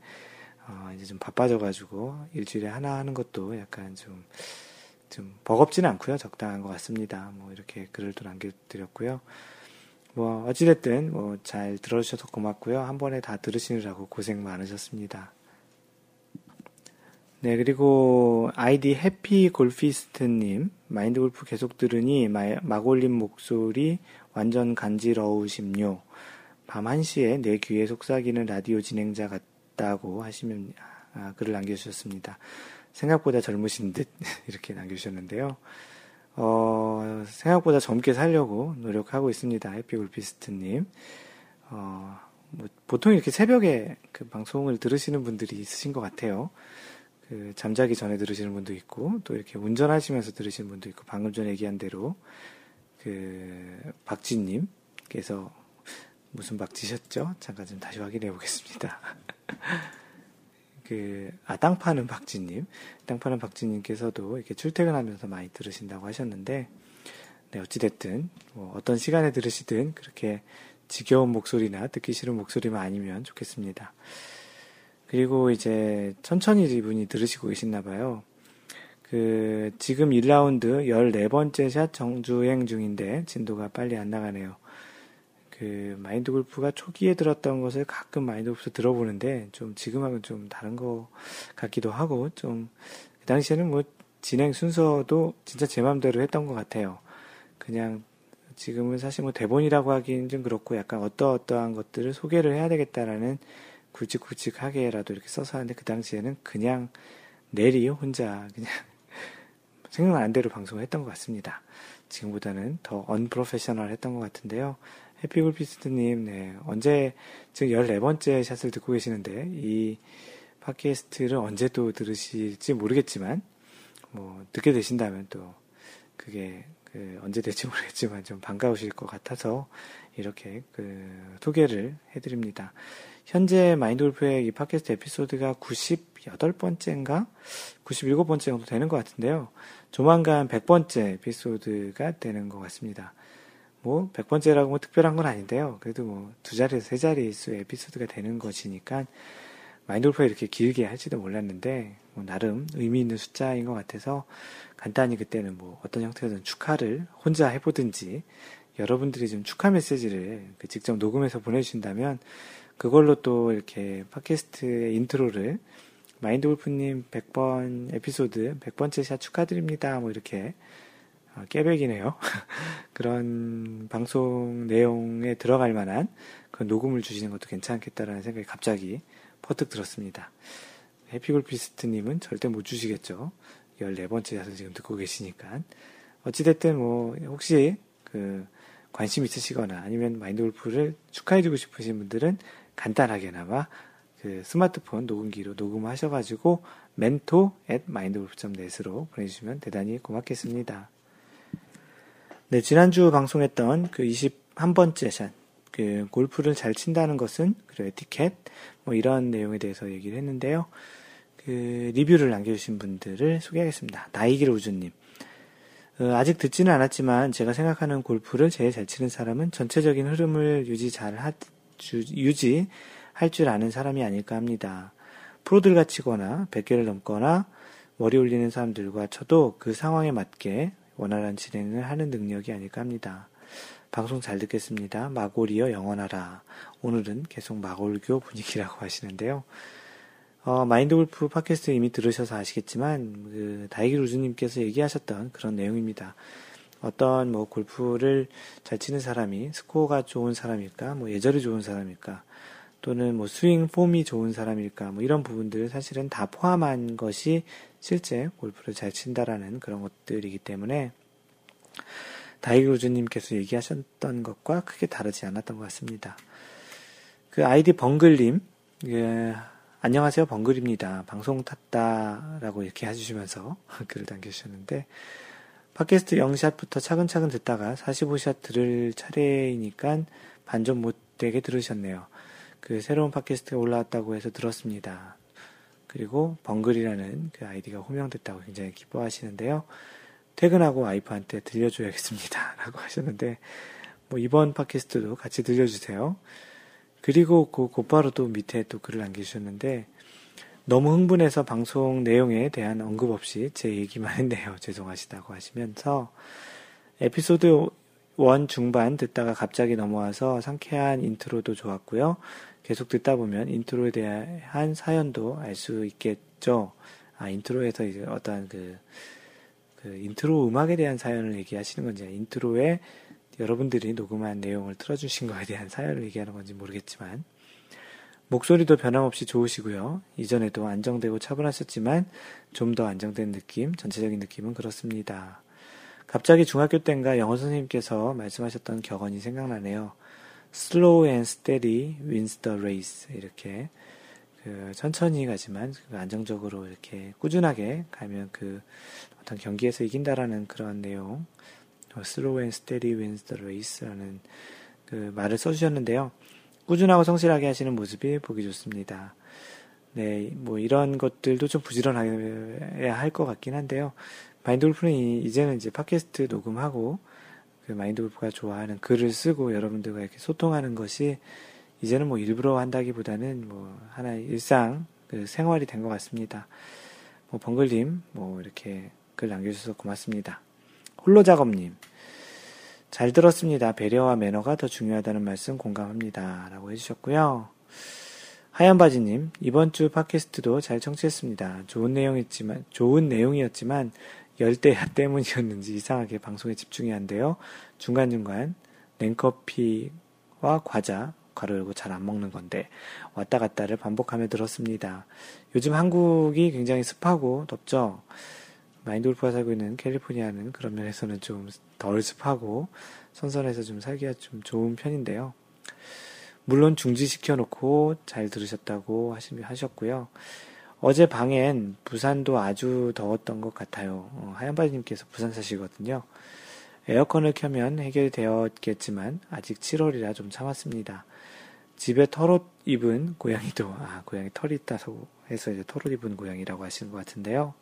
어 이제 좀 바빠져가지고 일주일에 하나 하는 것도 약간 좀좀 버겁지는 않고요 적당한 것 같습니다. 뭐 이렇게 글을 또 남겨드렸고요. 뭐 어찌됐든 뭐 잘 들어주셔서 고맙고요. 한 번에 다 들으시느라고 고생 많으셨습니다. 네, 그리고 아이디 해피 골피스트님, 마인드 골프 계속 들으니 막 올린 목소리 완전 간지러우심요. 밤 1시에 내 귀에 속삭이는 라디오 진행자 같다고 하시면 아, 글을 남겨주셨습니다. 생각보다 젊으신 듯 이렇게 남겨주셨는데요. 어, 생각보다 젊게 살려고 노력하고 있습니다. 해피 골피스트님. 어, 뭐 보통 이렇게 새벽에 그 방송을 들으시는 분들이 있으신 것 같아요. 그 잠자기 전에 들으시는 분도 있고 또 이렇게 운전하시면서 들으시는 분도 있고 방금 전에 얘기한 대로 그 박지님께서 무슨 박지셨죠? 잠깐 좀 다시 확인해 보겠습니다. 그, 아, 땅 파는 박지님. 땅 파는 박지님께서도 이렇게 출퇴근하면서 많이 들으신다고 하셨는데, 네, 어찌됐든, 뭐 어떤 시간에 들으시든 그렇게 지겨운 목소리나 듣기 싫은 목소리만 아니면 좋겠습니다. 그리고 이제 천천히 이분이 들으시고 계신나 봐요. 그, 지금 1라운드 14번째 샷 정주행 중인데, 진도가 빨리 안 나가네요. 그 마인드 골프가 초기에 들었던 것을 가끔 마인드 골프 들어보는데 좀 지금하고는 좀 다른 것 같기도 하고 좀 그 당시에는 뭐 진행 순서도 진짜 제 마음대로 했던 것 같아요. 그냥 지금은 사실 뭐 대본이라고 하기는 좀 그렇고 약간 어떠어떠한 것들을 소개를 해야 되겠다라는 굵직굵직하게라도 이렇게 써서 하는데 그 당시에는 그냥 내리 혼자 그냥 생각나는 대로 방송을 했던 것 같습니다. 지금보다는 더 언프로페셔널 했던 것 같은데요. 해피골피스트님, 네. 언제, 지금 14번째 샷을 듣고 계시는데, 이 팟캐스트를 언제 또 들으실지 모르겠지만, 뭐, 듣게 되신다면 또, 그게 그 언제 될지 모르겠지만 좀 반가우실 것 같아서 이렇게 그 소개를 해드립니다. 현재 마인드 골프의 이 팟캐스트 에피소드가 98번째인가? 97번째 정도 되는 것 같은데요. 조만간 100번째 에피소드가 되는 것 같습니다. 뭐, 100번째라고 뭐 특별한 건 아닌데요. 그래도 뭐, 두 자리에서 세 자리 수의 에피소드가 되는 것이니까, 마인드 골프가 이렇게 길게 할지도 몰랐는데, 뭐 나름 의미 있는 숫자인 것 같아서, 간단히 그때는 뭐, 어떤 형태든 축하를 혼자 해보든지, 여러분들이 좀 축하 메시지를 그 직접 녹음해서 보내주신다면, 그걸로 또 이렇게 팟캐스트의 인트로를 마인드 골프님 100번 에피소드 100번째 샷 축하드립니다. 뭐 이렇게 어, 깨백이네요. 그런 방송 내용에 들어갈 만한 그런 녹음을 주시는 것도 괜찮겠다라는 생각이 갑자기 퍼뜩 들었습니다. 해피골피스트님은 절대 못 주시겠죠. 14번째 샷을 지금 듣고 계시니까. 어찌됐든 뭐, 혹시 그 관심 있으시거나 아니면 마인드 골프를 축하해주고 싶으신 분들은 간단하게나마 그 스마트폰 녹음기로 녹음하셔가지고 mentor at mindgolf.net으로 보내주시면 대단히 고맙겠습니다. 네, 지난주 방송했던 그 21번째 샷, 그 골프를 잘 친다는 것은 그리고 에티켓 뭐 이런 내용에 대해서 얘기를 했는데요. 그 리뷰를 남겨주신 분들을 소개하겠습니다. 나이길 우주님. 어, 아직 듣지는 않았지만 제가 생각하는 골프를 제일 잘 치는 사람은 전체적인 흐름을 유지 잘 하, 주, 유지할 줄 아는 사람이 아닐까 합니다. 프로들과 치거나 100개를 넘거나 머리 올리는 사람들과 쳐도 그 상황에 맞게 원활한 진행을 하는 능력이 아닐까 합니다. 방송 잘 듣겠습니다. 마골이여 영원하라. 오늘은 계속 마골교 분위기라고 하시는데요. 어, 마인드 골프 팟캐스트 이미 들으셔서 아시겠지만, 그, 다이기 루즈님께서 얘기하셨던 그런 내용입니다. 어떤 뭐 골프를 잘 치는 사람이 스코어가 좋은 사람일까, 뭐 예절이 좋은 사람일까, 또는 뭐 스윙 폼이 좋은 사람일까, 뭐 이런 부분들 사실은 다 포함한 것이 실제 골프를 잘 친다라는 그런 것들이기 때문에 다이그로즈님께서 얘기하셨던 것과 크게 다르지 않았던 것 같습니다. 그 아이디 벙글님, 예, 안녕하세요 벙글입니다. 방송 탔다라고 이렇게 해주시면서 글을 남겨주셨는데 팟캐스트 0샷부터 차근차근 듣다가 45샷 들을 차례이니까 반전 못되게 들으셨네요. 그 새로운 팟캐스트가 올라왔다고 해서 들었습니다. 그리고 벙글이라는 그 아이디가 호명됐다고 굉장히 기뻐하시는데요. 퇴근하고 와이프한테 들려줘야겠습니다. 라고 하셨는데, 뭐 이번 팟캐스트도 같이 들려주세요. 그리고 그 곧바로 또 밑에 또 글을 남기셨는데, 너무 흥분해서 방송 내용에 대한 언급 없이 제 얘기만 했네요. 죄송하시다고 하시면서 에피소드 1 중반 듣다가 갑자기 넘어와서 상쾌한 인트로도 좋았고요. 계속 듣다 보면 인트로에 대한 사연도 알 수 있겠죠. 아, 인트로에서 이제 어떤 그, 그 인트로 음악에 대한 사연을 얘기하시는 건지, 인트로에 여러분들이 녹음한 내용을 틀어주신 거에 대한 사연을 얘기하는 건지 모르겠지만, 목소리도 변함없이 좋으시고요. 이전에도 안정되고 차분하셨지만 좀 더 안정된 느낌, 전체적인 느낌은 그렇습니다. 갑자기 중학교 때인가 영어 선생님께서 말씀하셨던 격언이 생각나네요. Slow and steady wins the race. 이렇게 그 천천히 가지만 그 안정적으로 이렇게 꾸준하게 가면 그 어떤 경기에서 이긴다라는 그런 내용. Slow and steady wins the race라는 그 말을 써주셨는데요. 꾸준하고 성실하게 하시는 모습이 보기 좋습니다. 네, 뭐 이런 것들도 좀 부지런해야 할 것 같긴 한데요. 마인드 골프는 이제는 이제 팟캐스트 녹음하고 그 마인드 골프가 좋아하는 글을 쓰고 여러분들과 이렇게 소통하는 것이 이제는 뭐 일부러 한다기보다는 뭐 하나의 일상 그 생활이 된 것 같습니다. 뭐 번글님 뭐 이렇게 글 남겨주셔서 고맙습니다. 홀로 작업님 잘 들었습니다. 배려와 매너가 더 중요하다는 말씀 공감합니다. 라고 해주셨고요. 하얀 바지님, 이번 주 팟캐스트도 잘 청취했습니다. 좋은 내용이었지만, 좋은 내용이었지만, 열대야 때문이었는지 이상하게 방송에 집중이 안 돼요. 중간중간 냉커피와 과자, 가로 열고 잘 안 먹는 건데, 왔다 갔다를 반복하며 들었습니다. 요즘 한국이 굉장히 습하고 덥죠? 마인드 골프가 살고 있는 캘리포니아는 그런 면에서는 좀 덜 습하고 선선해서 좀 살기가 좀 좋은 편인데요. 물론 중지시켜 놓고 잘 들으셨다고 하셨고요. 어제 방엔 부산도 아주 더웠던 것 같아요. 어, 하얀바지님께서 부산 사시거든요. 에어컨을 켜면 해결되었겠지만 아직 7월이라 좀 참았습니다. 집에 털옷 입은 고양이도 아 고양이 털이 있다고 해서 이제 털옷 입은 고양이라고 하시는 것 같은데요.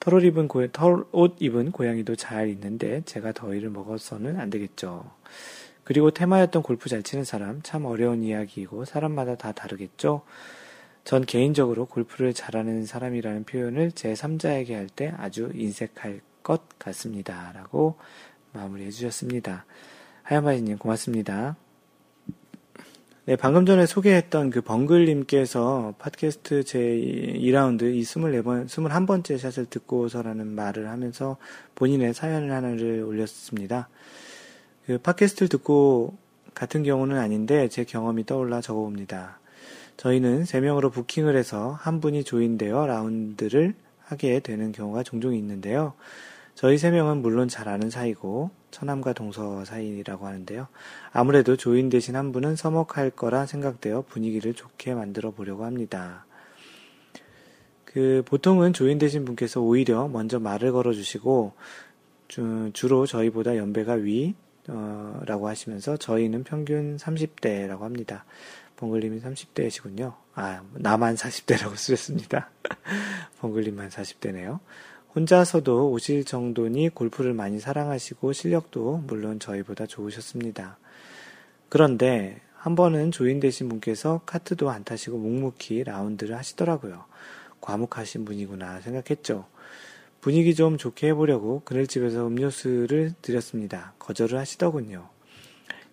털옷 입은 고 털옷 입은 고양이도 잘 있는데 제가 더위를 먹어서는 안 되겠죠. 그리고 테마였던 골프 잘 치는 사람 참 어려운 이야기이고 사람마다 다 다르겠죠. 전 개인적으로 골프를 잘하는 사람이라는 표현을 제 3자에게 할 때 아주 인색할 것 같습니다. 라고 마무리해 주셨습니다. 하얀바지님 고맙습니다. 네, 방금 전에 소개했던 그 벙글님께서 팟캐스트 제 2라운드 이 24번, 21번째 샷을 듣고서라는 말을 하면서 본인의 사연을 하나를 올렸습니다. 그 팟캐스트를 듣고 같은 경우는 아닌데 제 경험이 떠올라 적어봅니다. 저희는 3명으로 부킹을 해서 한 분이 조인되어 라운드를 하게 되는 경우가 종종 있는데요. 저희 3명은 물론 잘 아는 사이고 처남과 동서 사이라고 하는데요. 아무래도 조인 대신 한 분은 서먹할 거라 생각되어 분위기를 좋게 만들어 보려고 합니다. 그 보통은 조인 되신 분께서 오히려 먼저 말을 걸어 주시고 주로 저희보다 연배가 위 어, 라고 하시면서 저희는 평균 30대라고 합니다. 봉글님이 30대이시군요. 아, 나만 40대라고 쓰셨습니다. 봉글님만 40대네요. 혼자서도 오실 정도니 골프를 많이 사랑하시고 실력도 물론 저희보다 좋으셨습니다. 그런데 한 번은 조인 되신 분께서 카트도 안 타시고 묵묵히 라운드를 하시더라고요. 과묵하신 분이구나 생각했죠. 분위기 좀 좋게 해보려고 그늘집에서 음료수를 드렸습니다. 거절을 하시더군요.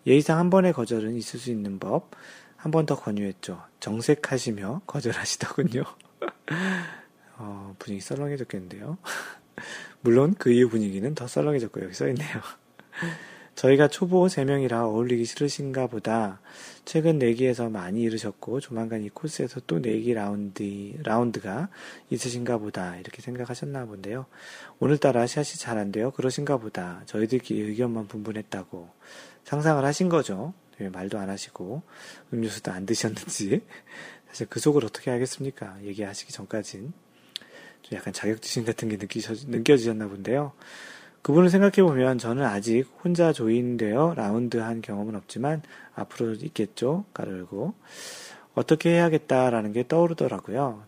예의상 한 번의 거절은 있을 수 있는 법. 한 번 더 권유했죠. 정색하시며 거절하시더군요. 어, 분위기 썰렁해졌겠는데요. 물론 그 이후 분위기는 더 썰렁해졌고 여기 써있네요. 저희가 초보 3명이라 어울리기 싫으신가 보다 최근 내기에서 많이 잃으셨고 조만간 이 코스에서 또 내기 라운드, 라운드가 있으신가 보다 이렇게 생각하셨나 본데요. 오늘따라 샷이 잘 안 돼요. 그러신가 보다. 저희들끼리 의견만 분분했다고 상상을 하신 거죠. 왜 말도 안 하시고 음료수도 안 드셨는지 사실 그 속을 어떻게 알겠습니까? 얘기하시기 전까진 좀 약간 자격지심 같은 게 느끼셔, 느껴지셨나 본데요. 그분을 생각해보면 저는 아직 혼자 조인되어 라운드 한 경험은 없지만 앞으로 있겠죠. 가르고 어떻게 해야겠다라는 게 떠오르더라고요.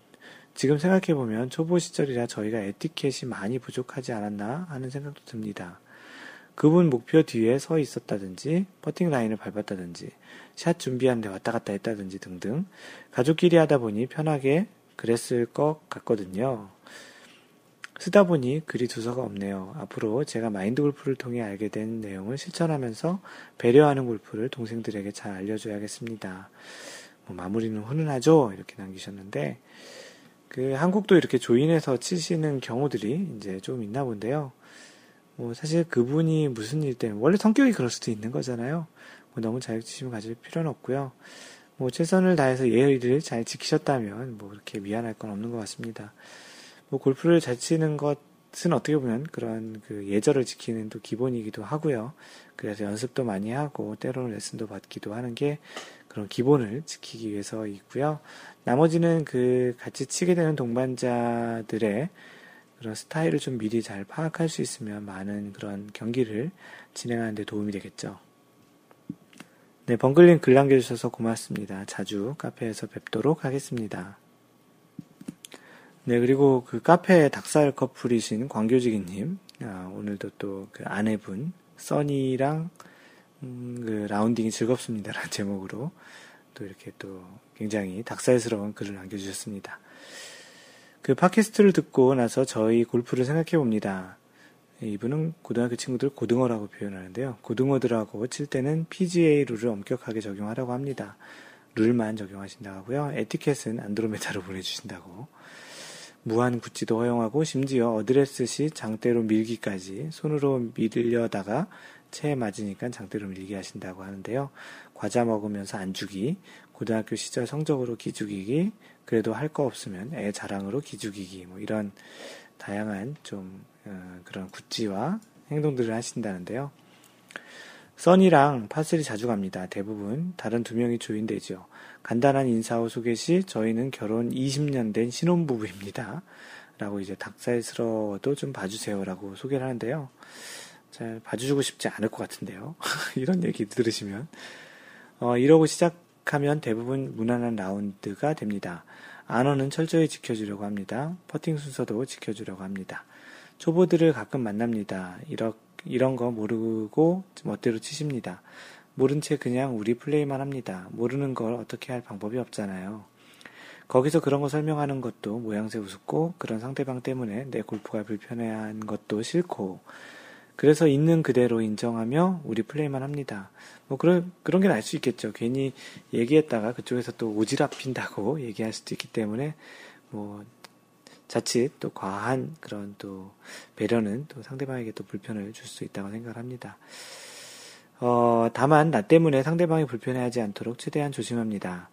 지금 생각해보면 초보 시절이라 저희가 에티켓이 많이 부족하지 않았나 하는 생각도 듭니다. 그분 목표 뒤에 서 있었다든지, 퍼팅 라인을 밟았다든지, 샷 준비하는데 왔다 갔다 했다든지 등등, 가족끼리 하다 보니 편하게 그랬을 것 같거든요. 쓰다 보니 글이 두서가 없네요. 앞으로 제가 마인드 골프를 통해 알게 된 내용을 실천하면서 배려하는 골프를 동생들에게 잘 알려줘야겠습니다. 뭐 마무리는 훈훈하죠? 이렇게 남기셨는데, 그 한국도 이렇게 조인해서 치시는 경우들이 이제 좀 있나 본데요. 뭐 사실 그분이 무슨 일 때문에, 원래 성격이 그럴 수도 있는 거잖아요. 뭐 너무 자격지심을 가질 필요는 없고요. 뭐 최선을 다해서 예의를 잘 지키셨다면 뭐 그렇게 미안할 건 없는 것 같습니다. 뭐 골프를 잘 치는 것은 어떻게 보면 그런 그 예절을 지키는 또 기본이기도 하고요. 그래서 연습도 많이 하고 때로는 레슨도 받기도 하는 게 그런 기본을 지키기 위해서 있고요. 나머지는 그 같이 치게 되는 동반자들의 그런 스타일을 좀 미리 잘 파악할 수 있으면 많은 그런 경기를 진행하는 데 도움이 되겠죠. 네, 벙글님 글 남겨주셔서 고맙습니다. 자주 카페에서 뵙도록 하겠습니다. 네, 그리고 그 카페 닭살 커플이신 광교지기님, 아, 오늘도 또 그 아내분, 써니랑, 음, 그 라운딩이 즐겁습니다라는 제목으로 또 이렇게 또 굉장히 닭살스러운 글을 남겨주셨습니다. 그 팟캐스트를 듣고 나서 저희 골프를 생각해 봅니다. 이분은 고등학교 친구들 고등어라고 표현하는데요. 고등어들하고 칠 때는 PGA 룰을 엄격하게 적용하라고 합니다. 룰만 적용하신다고 하고요. 에티켓은 안드로메다로 보내주신다고. 무한 구찌도 허용하고 심지어 어드레스 시 장대로 밀기까지 손으로 밀려다가 체에 맞으니까 장대로 밀게 하신다고 하는데요. 과자 먹으면서 안 주기, 고등학교 시절 성적으로 기죽이기, 그래도 할 거 없으면 애 자랑으로 기죽이기, 뭐 이런 다양한 좀 어, 그런 굿지와 행동들을 하신다는데요. 써니랑 파슬이 자주 갑니다. 대부분 다른 두 명이 조인되죠. 간단한 인사 후 소개 시 저희는 결혼 20년 된 신혼부부입니다. 라고 이제 닭살스러워도 좀 봐주세요. 라고 소개를 하는데요. 잘 봐주고 싶지 않을 것 같은데요. 이런 얘기 들으시면. 어, 이러고 시작하면 대부분 무난한 라운드가 됩니다. 안원은 철저히 지켜주려고 합니다. 퍼팅 순서도 지켜주려고 합니다. 초보들을 가끔 만납니다. 이런, 이런 거 모르고 멋대로 치십니다. 모른 채 그냥 우리 플레이만 합니다. 모르는 걸 어떻게 할 방법이 없잖아요. 거기서 그런 거 설명하는 것도 모양새 우습고 그런 상대방 때문에 내 골프가 불편해한 것도 싫고 그래서 있는 그대로 인정하며 우리 플레이만 합니다. 뭐 그런 그런 게 날 수 있겠죠. 괜히 얘기했다가 그쪽에서 또 오지랖 핀다고 얘기할 수도 있기 때문에 뭐 자칫 또 과한 그런 또 배려는 또 상대방에게 또 불편을 줄 수 있다고 생각을 합니다. 어, 다만 나 때문에 상대방이 불편해하지 않도록 최대한 조심합니다.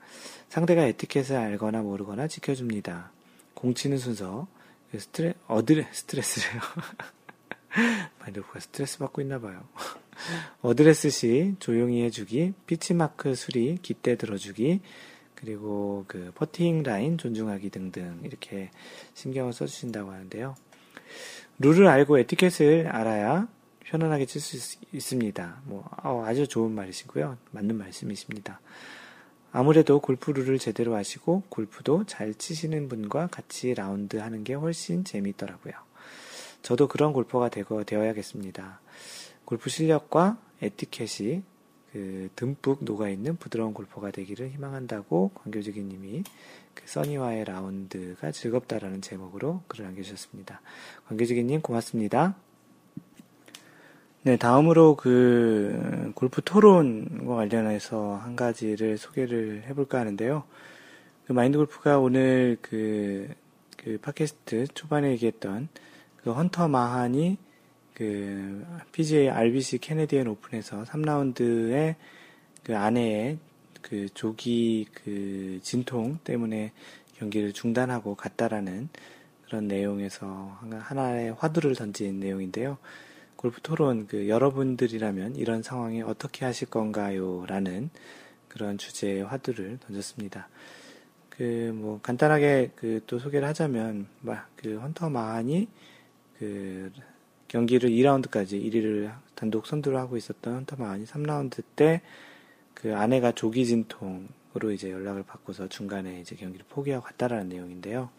상대가 에티켓을 알거나 모르거나 지켜줍니다. 공치는 순서, 그 스트레, 어드레, 스트레스래요. 마인드 골프가 스트레스 받고 있나 봐요. 어드레스 시 조용히 해주기, pitch mark 수리, 깃대 들어주기, 그리고 그 퍼팅 라인 존중하기 등등 이렇게 신경을 써주신다고 하는데요. 룰을 알고 에티켓을 알아야 편안하게 칠 수 있습니다. 뭐 어, 아주 좋은 말이시고요. 맞는 말씀이십니다. 아무래도 골프 룰을 제대로 아시고 골프도 잘 치시는 분과 같이 라운드 하는 게 훨씬 재미있더라고요. 저도 그런 골퍼가 되어야겠습니다. 골프 실력과 에티켓이 그 듬뿍 녹아있는 부드러운 골퍼가 되기를 희망한다고 광교지기님이 그 써니와의 라운드가 즐겁다라는 제목으로 글을 남겨주셨습니다. 광교지기님 고맙습니다. 네, 다음으로 그 골프 토론과 관련해서 한 가지를 소개를 해볼까 하는데요. 그 마인드 골프가 오늘 그, 그 팟캐스트 초반에 얘기했던 그 헌터 마한이 그 PGA RBC 캐네디언 오픈에서 3라운드에 그 아내의 그 조기 그 진통 때문에 경기를 중단하고 갔다라는 그런 내용에서 하나의 화두를 던진 내용인데요. 골프 토론 그 여러분들이라면 이런 상황에 어떻게 하실 건가요? 라는 그런 주제의 화두를 던졌습니다. 그 뭐 간단하게 그 또 소개를 하자면 그 헌터 마한이 그 경기를 2라운드까지 1위를 단독 선두를 하고 있었던 마한이 3라운드 때 그 아내가 조기 진통으로 이제 연락을 받고서 중간에 이제 경기를 포기하고 갔다라는 내용인데요.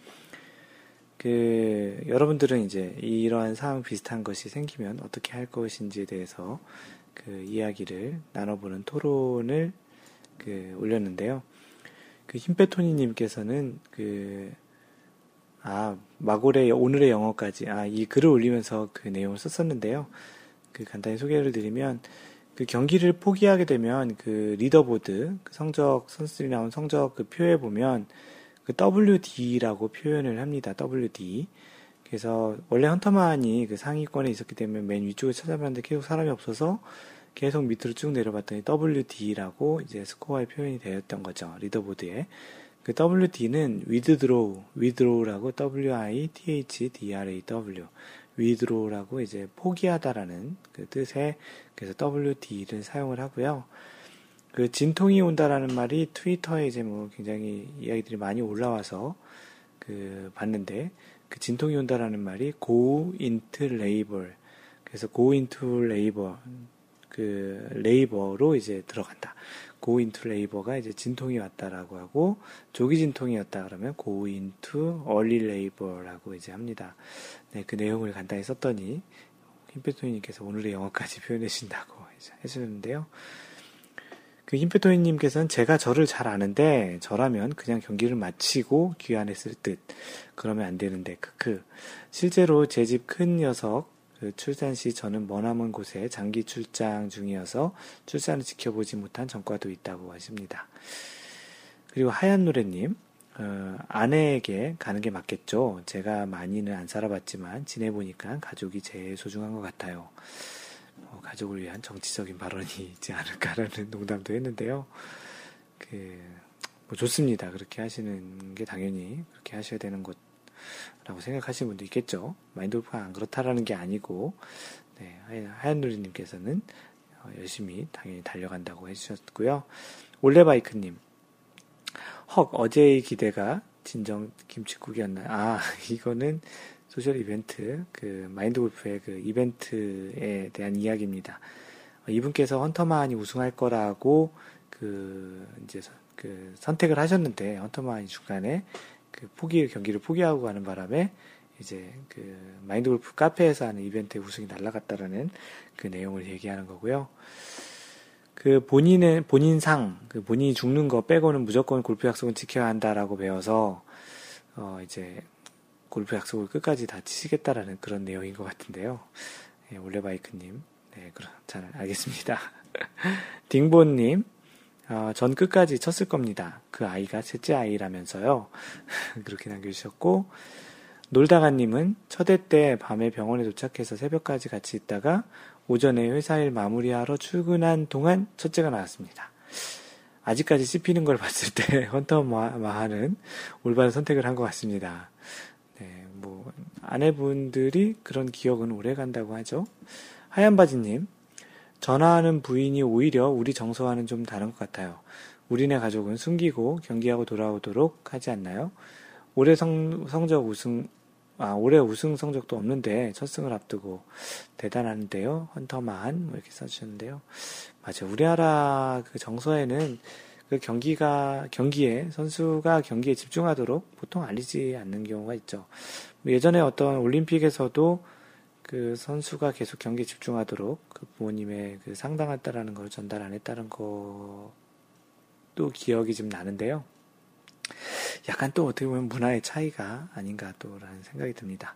그 여러분들은 이제 이러한 상황 비슷한 것이 생기면 어떻게 할 것인지에 대해서 그 이야기를 나눠보는 토론을 그 올렸는데요. 그 힘빼토니님께서는 그, 아, 마골의 오늘의 영어까지, 아, 이 글을 올리면서 그 내용을 썼었는데요. 그 간단히 소개를 드리면, 그 경기를 포기하게 되면 그 리더보드, 그 성적, 선수들이 나온 성적 그 표에 보면 그 WD라고 표현을 합니다. WD. 그래서 원래 헌터만이 그 상위권에 있었기 때문에 맨 위쪽에 찾아봤는데 계속 사람이 없어서 계속 밑으로 쭉 내려봤더니 WD라고 이제 스코어의 표현이 되었던 거죠. 리더보드에. 그 WD는 withdraw, withdraw라고 W-I-T-H-D-R-A-W. withdraw라고 이제 포기하다라는 그 뜻의 그래서 WD를 사용을 하고요. 그 진통이 온다라는 말이 트위터에 이제 뭐 굉장히 이야기들이 많이 올라와서 그 봤는데 그 진통이 온다라는 말이 go into labor 그래서 go into labor 그 레이버로 이제 들어간다. into labor가 이제 진통이 왔다라고 하고 조기 진통이었다 그러면 into early labor라고 이제 합니다. 네, 그 내용을 간단히 썼더니 김pe토님께서 오늘의 영어까지 표현해 주신다고 해주셨는데요. 그 힘페토이님께서는 제가 저를 잘 아는데 저라면 그냥 경기를 마치고 귀환했을 듯 그러면 안 되는데 크크 실제로 제 집 큰 녀석 그 출산 시 저는 머나먼 곳에 장기 출장 중이어서 출산을 지켜보지 못한 전과도 있다고 하십니다. 그리고 하얀 노래님 어, 아내에게 가는 게 맞겠죠. 제가 많이는 안 살아봤지만 지내보니까 가족이 제일 소중한 것 같아요. 어, 가족을 위한 정치적인 발언이 있지 않을까라는 농담도 했는데요. 그, 뭐 좋습니다. 그렇게 하시는 게 당연히 그렇게 하셔야 되는 것 라고 생각하시는 분도 있겠죠. 마인드골프가 안 그렇다라는 게 아니고, 네, 하얀누리님께서는 어, 열심히 당연히 달려간다고 해주셨고요. 올레바이크님, 헉, 어제의 기대가 진정 김치국이었나요? 아, 이거는 소셜 이벤트, 그 마인드 골프의 그 이벤트에 대한 이야기입니다. 어, 이분께서 헌터만이 우승할 거라고 그 이제 그 선택을 하셨는데 헌터만이 중간에 그 포기 경기를 포기하고 가는 바람에 이제 그 마인드 골프 카페에서 하는 이벤트의 우승이 날라갔다라는 그 내용을 얘기하는 거고요. 그 본인의 본인 상 그 본인이 죽는 거 빼고는 무조건 골프 약속은 지켜야 한다라고 배워서 어 이제 골프 약속을 끝까지 다 치시겠다라는 그런 내용인 것 같은데요. 네, 올레바이크님, 네, 잘 알겠습니다. 딩보님, 어, 전 끝까지 쳤을 겁니다. 그 아이가 셋째 아이라면서요. 그렇게 남겨주셨고, 놀다가님은 첫해 때 밤에 병원에 도착해서 새벽까지 같이 있다가 오전에 회사 일 마무리하러 출근한 동안 첫째가 나왔습니다. 아직까지 씹히는 걸 봤을 때 헌터 마하는 올바른 선택을 한 것 같습니다. 네, 뭐 아내분들이 그런 기억은 오래 간다고 하죠. 하얀 바지님, 전화하는 부인이 오히려 우리 정서와는 좀 다른 것 같아요. 우리네 가족은 숨기고 경기하고 돌아오도록 하지 않나요? 올해 성, 성적 우승, 아, 올해 우승 성적도 없는데 첫 승을 앞두고 대단한데요. 헌터만 뭐 이렇게 써주셨는데요. 맞아요. 우리나라 그 정서에는 그 경기가 경기에 선수가 경기에 집중하도록 보통 알리지 않는 경우가 있죠. 뭐 예전에 어떤 올림픽에서도 그 선수가 계속 경기에 집중하도록 그 부모님의 그 상당했다라는 걸 전달 안 했다는 것도 기억이 좀 나는데요. 약간 또 어떻게 보면 문화의 차이가 아닌가 또라는 생각이 듭니다.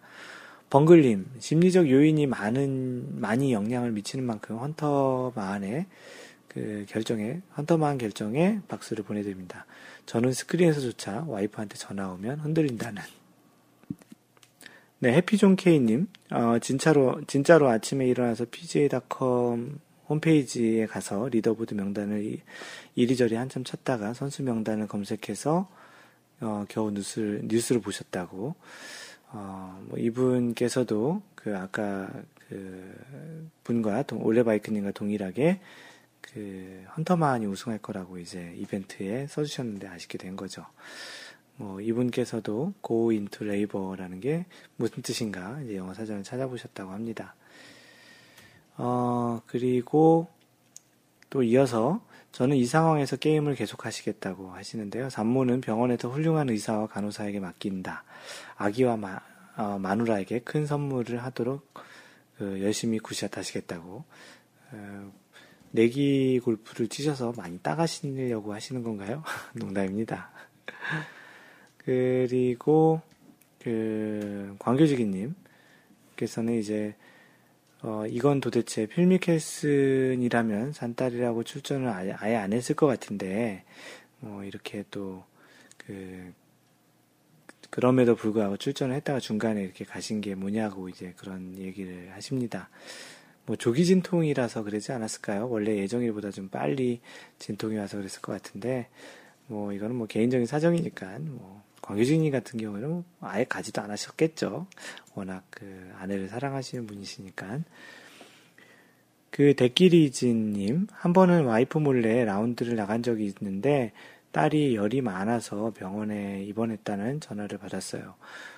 벙글님, 심리적 요인이 많은, 많이 영향을 미치는 만큼 헌터만의 그 결정에, 헌터만 결정에 박수를 보내드립니다. 저는 스크린에서조차 와이프한테 전화 오면 흔들린다는. 네, 해피존 K님, 어, 진짜로, 진짜로 아침에 일어나서 pga.com 홈페이지에 가서 리더보드 명단을 이리저리 한참 찾다가 선수 명단을 검색해서 어, 겨우 뉴스를, 뉴스를 보셨다고. 어, 뭐 이분께서도 그 아까 그 분과 동, 올레바이크님과 동일하게 그 헌터만이 우승할 거라고 이제 이벤트에 써주셨는데 아쉽게 된 거죠. 뭐 이분께서도 go into labor라는 게 무슨 뜻인가 이제 영어 사전을 찾아보셨다고 합니다. 어 그리고 또 이어서 저는 이 상황에서 게임을 계속 하시겠다고 하시는데요. 산모는 병원에서 훌륭한 의사와 간호사에게 맡긴다. 아기와 마, 어, 마누라에게 큰 선물을 하도록 그 열심히 굿샷 하시겠다고. 어, 내기 골프를 치셔서 많이 따가시려고 하시는 건가요? 농담입니다. 그리고 그 광교지기님께서는 이제 어, 이건 도대체 필미캐슨이라면 산딸이라고 출전을 아예, 아예 안 했을 것 같은데, 뭐, 이렇게 또, 그, 그럼에도 불구하고 출전을 했다가 중간에 이렇게 가신 게 뭐냐고 이제 그런 얘기를 하십니다. 뭐, 조기 진통이라서 그러지 않았을까요? 원래 예정일보다 좀 빨리 진통이 와서 그랬을 것 같은데, 뭐, 이거는 뭐 개인적인 사정이니까, 뭐, 광규진이 같은 경우에는 아예 가지도 않으셨겠죠. 워낙 그 아내를 사랑하시는 분이시니까. 그 데끼리진님, 한 번은 와이프 몰래 라운드를 나간 적이 있는데, 딸이 열이 많아서 병원에 입원했다는 전화를 받았어요.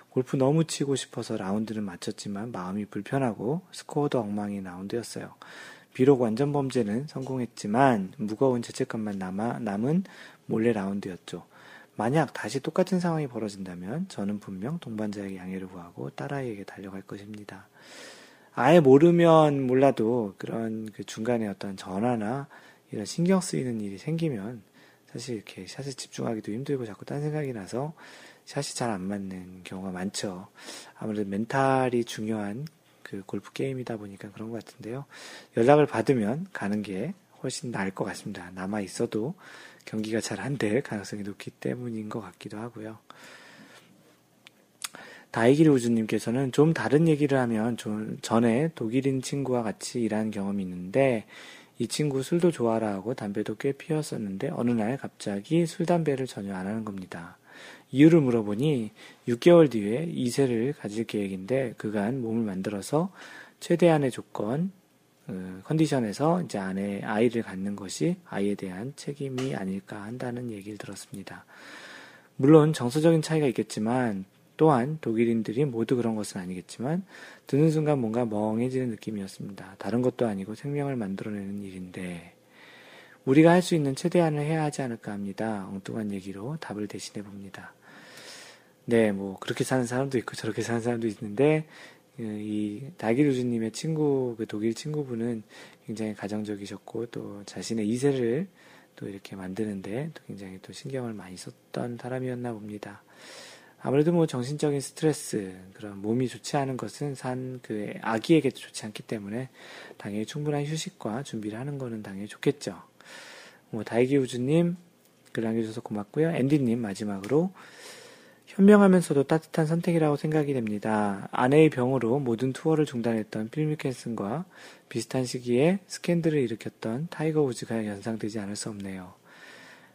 골프 너무 치고 싶어서 라운드는 마쳤지만 마음이 불편하고 스코어도 엉망인 라운드였어요. 비록 완전 범죄는 성공했지만 무거운 죄책감만 남아, 남은 몰래 라운드였죠. 만약 다시 똑같은 상황이 벌어진다면 저는 분명 동반자에게 양해를 구하고 딸아이에게 달려갈 것입니다. 아예 모르면 몰라도 그런 그 중간에 어떤 전화나 이런 신경 쓰이는 일이 생기면 사실 이렇게 샷에 집중하기도 힘들고 자꾸 딴 생각이 나서 샷이 잘 안 맞는 경우가 많죠. 아무래도 멘탈이 중요한 그 골프 게임이다 보니까 그런 것 같은데요. 연락을 받으면 가는 게 훨씬 나을 것 같습니다. 남아 있어도 경기가 잘 안 될 가능성이 높기 때문인 것 같기도 하고요. 다이길 우주님께서는 좀 다른 얘기를 하면 좀 전에 독일인 친구와 같이 일한 경험이 있는데 이 친구 술도 좋아라 하고 담배도 꽤 피웠었는데 어느 날 갑자기 술 담배를 전혀 안 하는 겁니다. 이유를 물어보니 6개월 뒤에 2세를 가질 계획인데 그간 몸을 만들어서 최대한의 조건 그 컨디션에서 이제 안에 아이를 갖는 것이 아이에 대한 책임이 아닐까 한다는 얘기를 들었습니다. 물론 정서적인 차이가 있겠지만 또한 독일인들이 모두 그런 것은 아니겠지만 드는 순간 뭔가 멍해지는 느낌이었습니다. 다른 것도 아니고 생명을 만들어내는 일인데 우리가 할 수 있는 최대한을 해야 하지 않을까 합니다. 엉뚱한 얘기로 답을 대신해 봅니다. 네, 뭐 그렇게 사는 사람도 있고 저렇게 사는 사람도 있는데 이 다기루즈님의 친구 그 독일 친구분은 굉장히 가정적이셨고 또 자신의 이세를 또 이렇게 만드는데 또 굉장히 또 신경을 많이 썼던 사람이었나 봅니다. 아무래도 뭐 정신적인 스트레스, 그런 몸이 좋지 않은 것은 산모 그 아기에게도 좋지 않기 때문에 당연히 충분한 휴식과 준비를 하는 거는 당연히 좋겠죠. 뭐 다이기 우주님 글 남겨주셔서 고맙고요. 앤디님 마지막으로 현명하면서도 따뜻한 선택이라고 생각이 됩니다. 아내의 병으로 모든 투어를 중단했던 필 미켄슨과 비슷한 시기에 스캔들을 일으켰던 타이거 우즈가 연상되지 않을 수 없네요.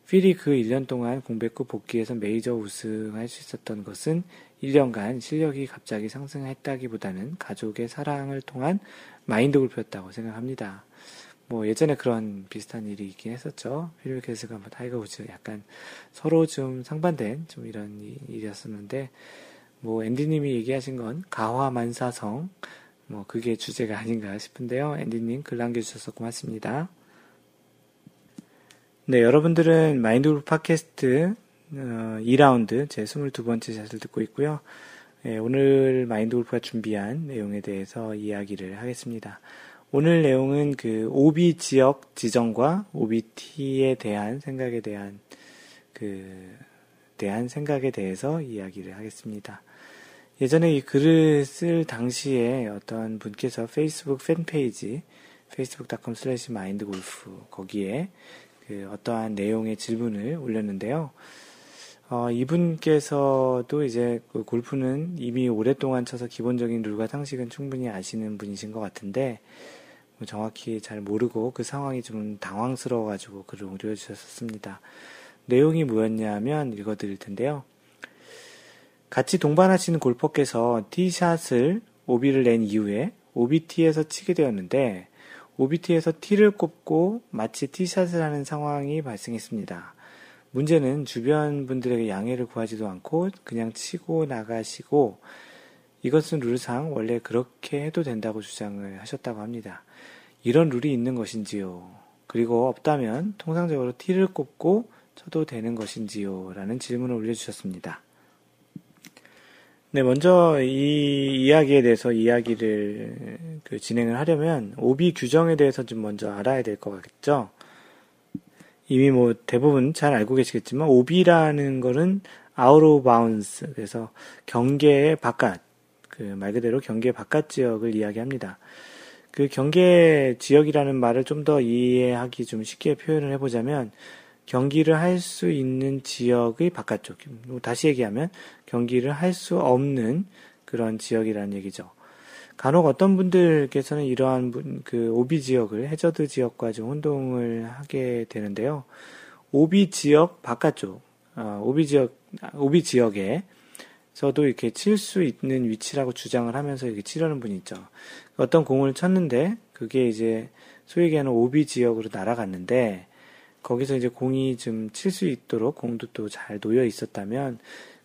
필이 그 1년 동안 공백 후 복귀해서 메이저 우승할 수 있었던 것은 1년간 실력이 갑자기 상승했다기보다는 가족의 사랑을 통한 마인드 골프였다고 생각합니다. 뭐 예전에 그런 비슷한 일이 있긴 했었죠. 필 미켄슨과 뭐 타이거 우즈 약간 서로 좀 상반된 좀 이런 일이었었는데 뭐 앤디님이 얘기하신 건 가화만사성 뭐 그게 주제가 아닌가 싶은데요. 앤디님 글 남겨주셔서 고맙습니다. 네, 여러분들은 마인드골프 팟캐스트 어, 2라운드 제 22번째 샷을 듣고 있고요. 네, 오늘 마인드골프가 준비한 내용에 대해서 이야기를 하겠습니다. 오늘 내용은 그 OB 지역 지정과 OBT에 대한 생각에 대한 그 대한 생각에 대해서 이야기를 하겠습니다. 예전에 이 글을 쓸 당시에 어떤 분께서 페이스북 팬페이지 facebook.com slash mindgolf 거기에 그 어떠한 내용의 질문을 올렸는데요. 어, 이분께서도 이제 그 골프는 이미 오랫동안 쳐서 기본적인 룰과 상식은 충분히 아시는 분이신 것 같은데 뭐 정확히 잘 모르고 그 상황이 좀 당황스러워가지고 글을 올려주셨습니다. 내용이 뭐였냐면 읽어드릴 텐데요. 같이 동반하시는 골퍼께서 티샷을 오비를 낸 이후에 오비티에서 치게 되었는데 오비티에서 티를 꼽고 마치 티샷을 하는 상황이 발생했습니다. 문제는 주변 분들에게 양해를 구하지도 않고 그냥 치고 나가시고 이것은 룰상 원래 그렇게 해도 된다고 주장을 하셨다고 합니다. 이런 룰이 있는 것인지요? 그리고 없다면 통상적으로 티를 꼽고 쳐도 되는 것인지요? 라는 질문을 올려주셨습니다. 네, 먼저 이 이야기에 대해서 이야기를 그 진행을 하려면 오비 규정에 대해서 좀 먼저 알아야 될 것 같겠죠. 이미 뭐 대부분 잘 알고 계시겠지만 오비라는 거는 of bounds 그래서 경계의 바깥 그 말 그대로 경계 바깥 지역을 이야기합니다. 그 경계 지역이라는 말을 좀 더 이해하기 좀 쉽게 표현을 해보자면 경기를 할 수 있는 지역의 바깥쪽. 다시 얘기하면 경기를 할 수 없는 그런 지역이라는 얘기죠. 간혹 어떤 분들께서는 이러한 분, 그 오비 지역을 해저드 지역과 좀 혼동을 하게 되는데요. 오비 지역 바깥쪽, 어, 오비 지역, 오비 지역에 서도 이렇게 칠 수 있는 위치라고 주장을 하면서 이렇게 치려는 분이 있죠. 어떤 공을 쳤는데 그게 이제 소위 얘기하는 오비 지역으로 날아갔는데 거기서 이제 공이 좀 칠 수 있도록 공도 또 잘 놓여 있었다면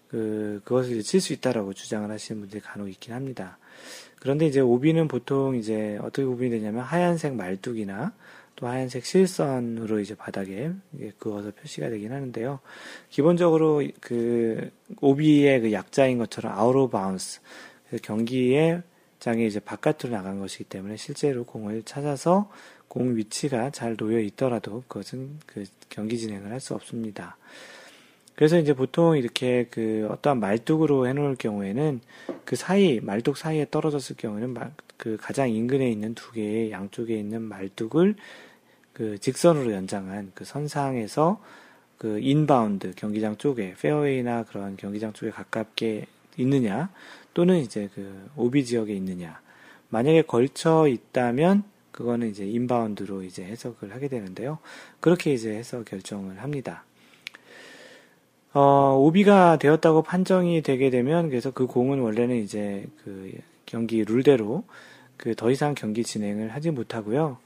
그 그것을 칠 수 있다라고 주장을 하시는 분들이 간혹 있긴 합니다. 그런데 이제 오비는 보통 이제 어떻게 구분이 되냐면 하얀색 말뚝이나 또 하얀색 실선으로 이제 바닥에 그어서 표시가 되긴 하는데요. 기본적으로 그 오비의 그 약자인 것처럼 out of bounds 경기에 장이 이제 바깥으로 나간 것이기 때문에 실제로 공을 찾아서 공 위치가 잘 놓여 있더라도 그것은 그 경기 진행을 할 수 없습니다. 그래서 이제 보통 이렇게 그 어떠한 말뚝으로 해놓을 경우에는 그 사이, 말뚝 사이에 떨어졌을 경우에는 그 가장 인근에 있는 두 개의 양쪽에 있는 말뚝을 그 직선으로 연장한 그 선상에서 그 inbound 경기장 쪽에 페어웨이나 그런 경기장 쪽에 가깝게 있느냐 또는 이제 그 오비 지역에 있느냐 만약에 걸쳐 있다면 그거는 이제 인바운드로 이제 해석을 하게 되는데요. 그렇게 이제 해석 결정을 합니다. 어, 오비가 되었다고 판정이 되게 되면 그래서 그 공은 원래는 이제 그 경기 룰대로 그 더 이상 경기 진행을 하지 못하고요.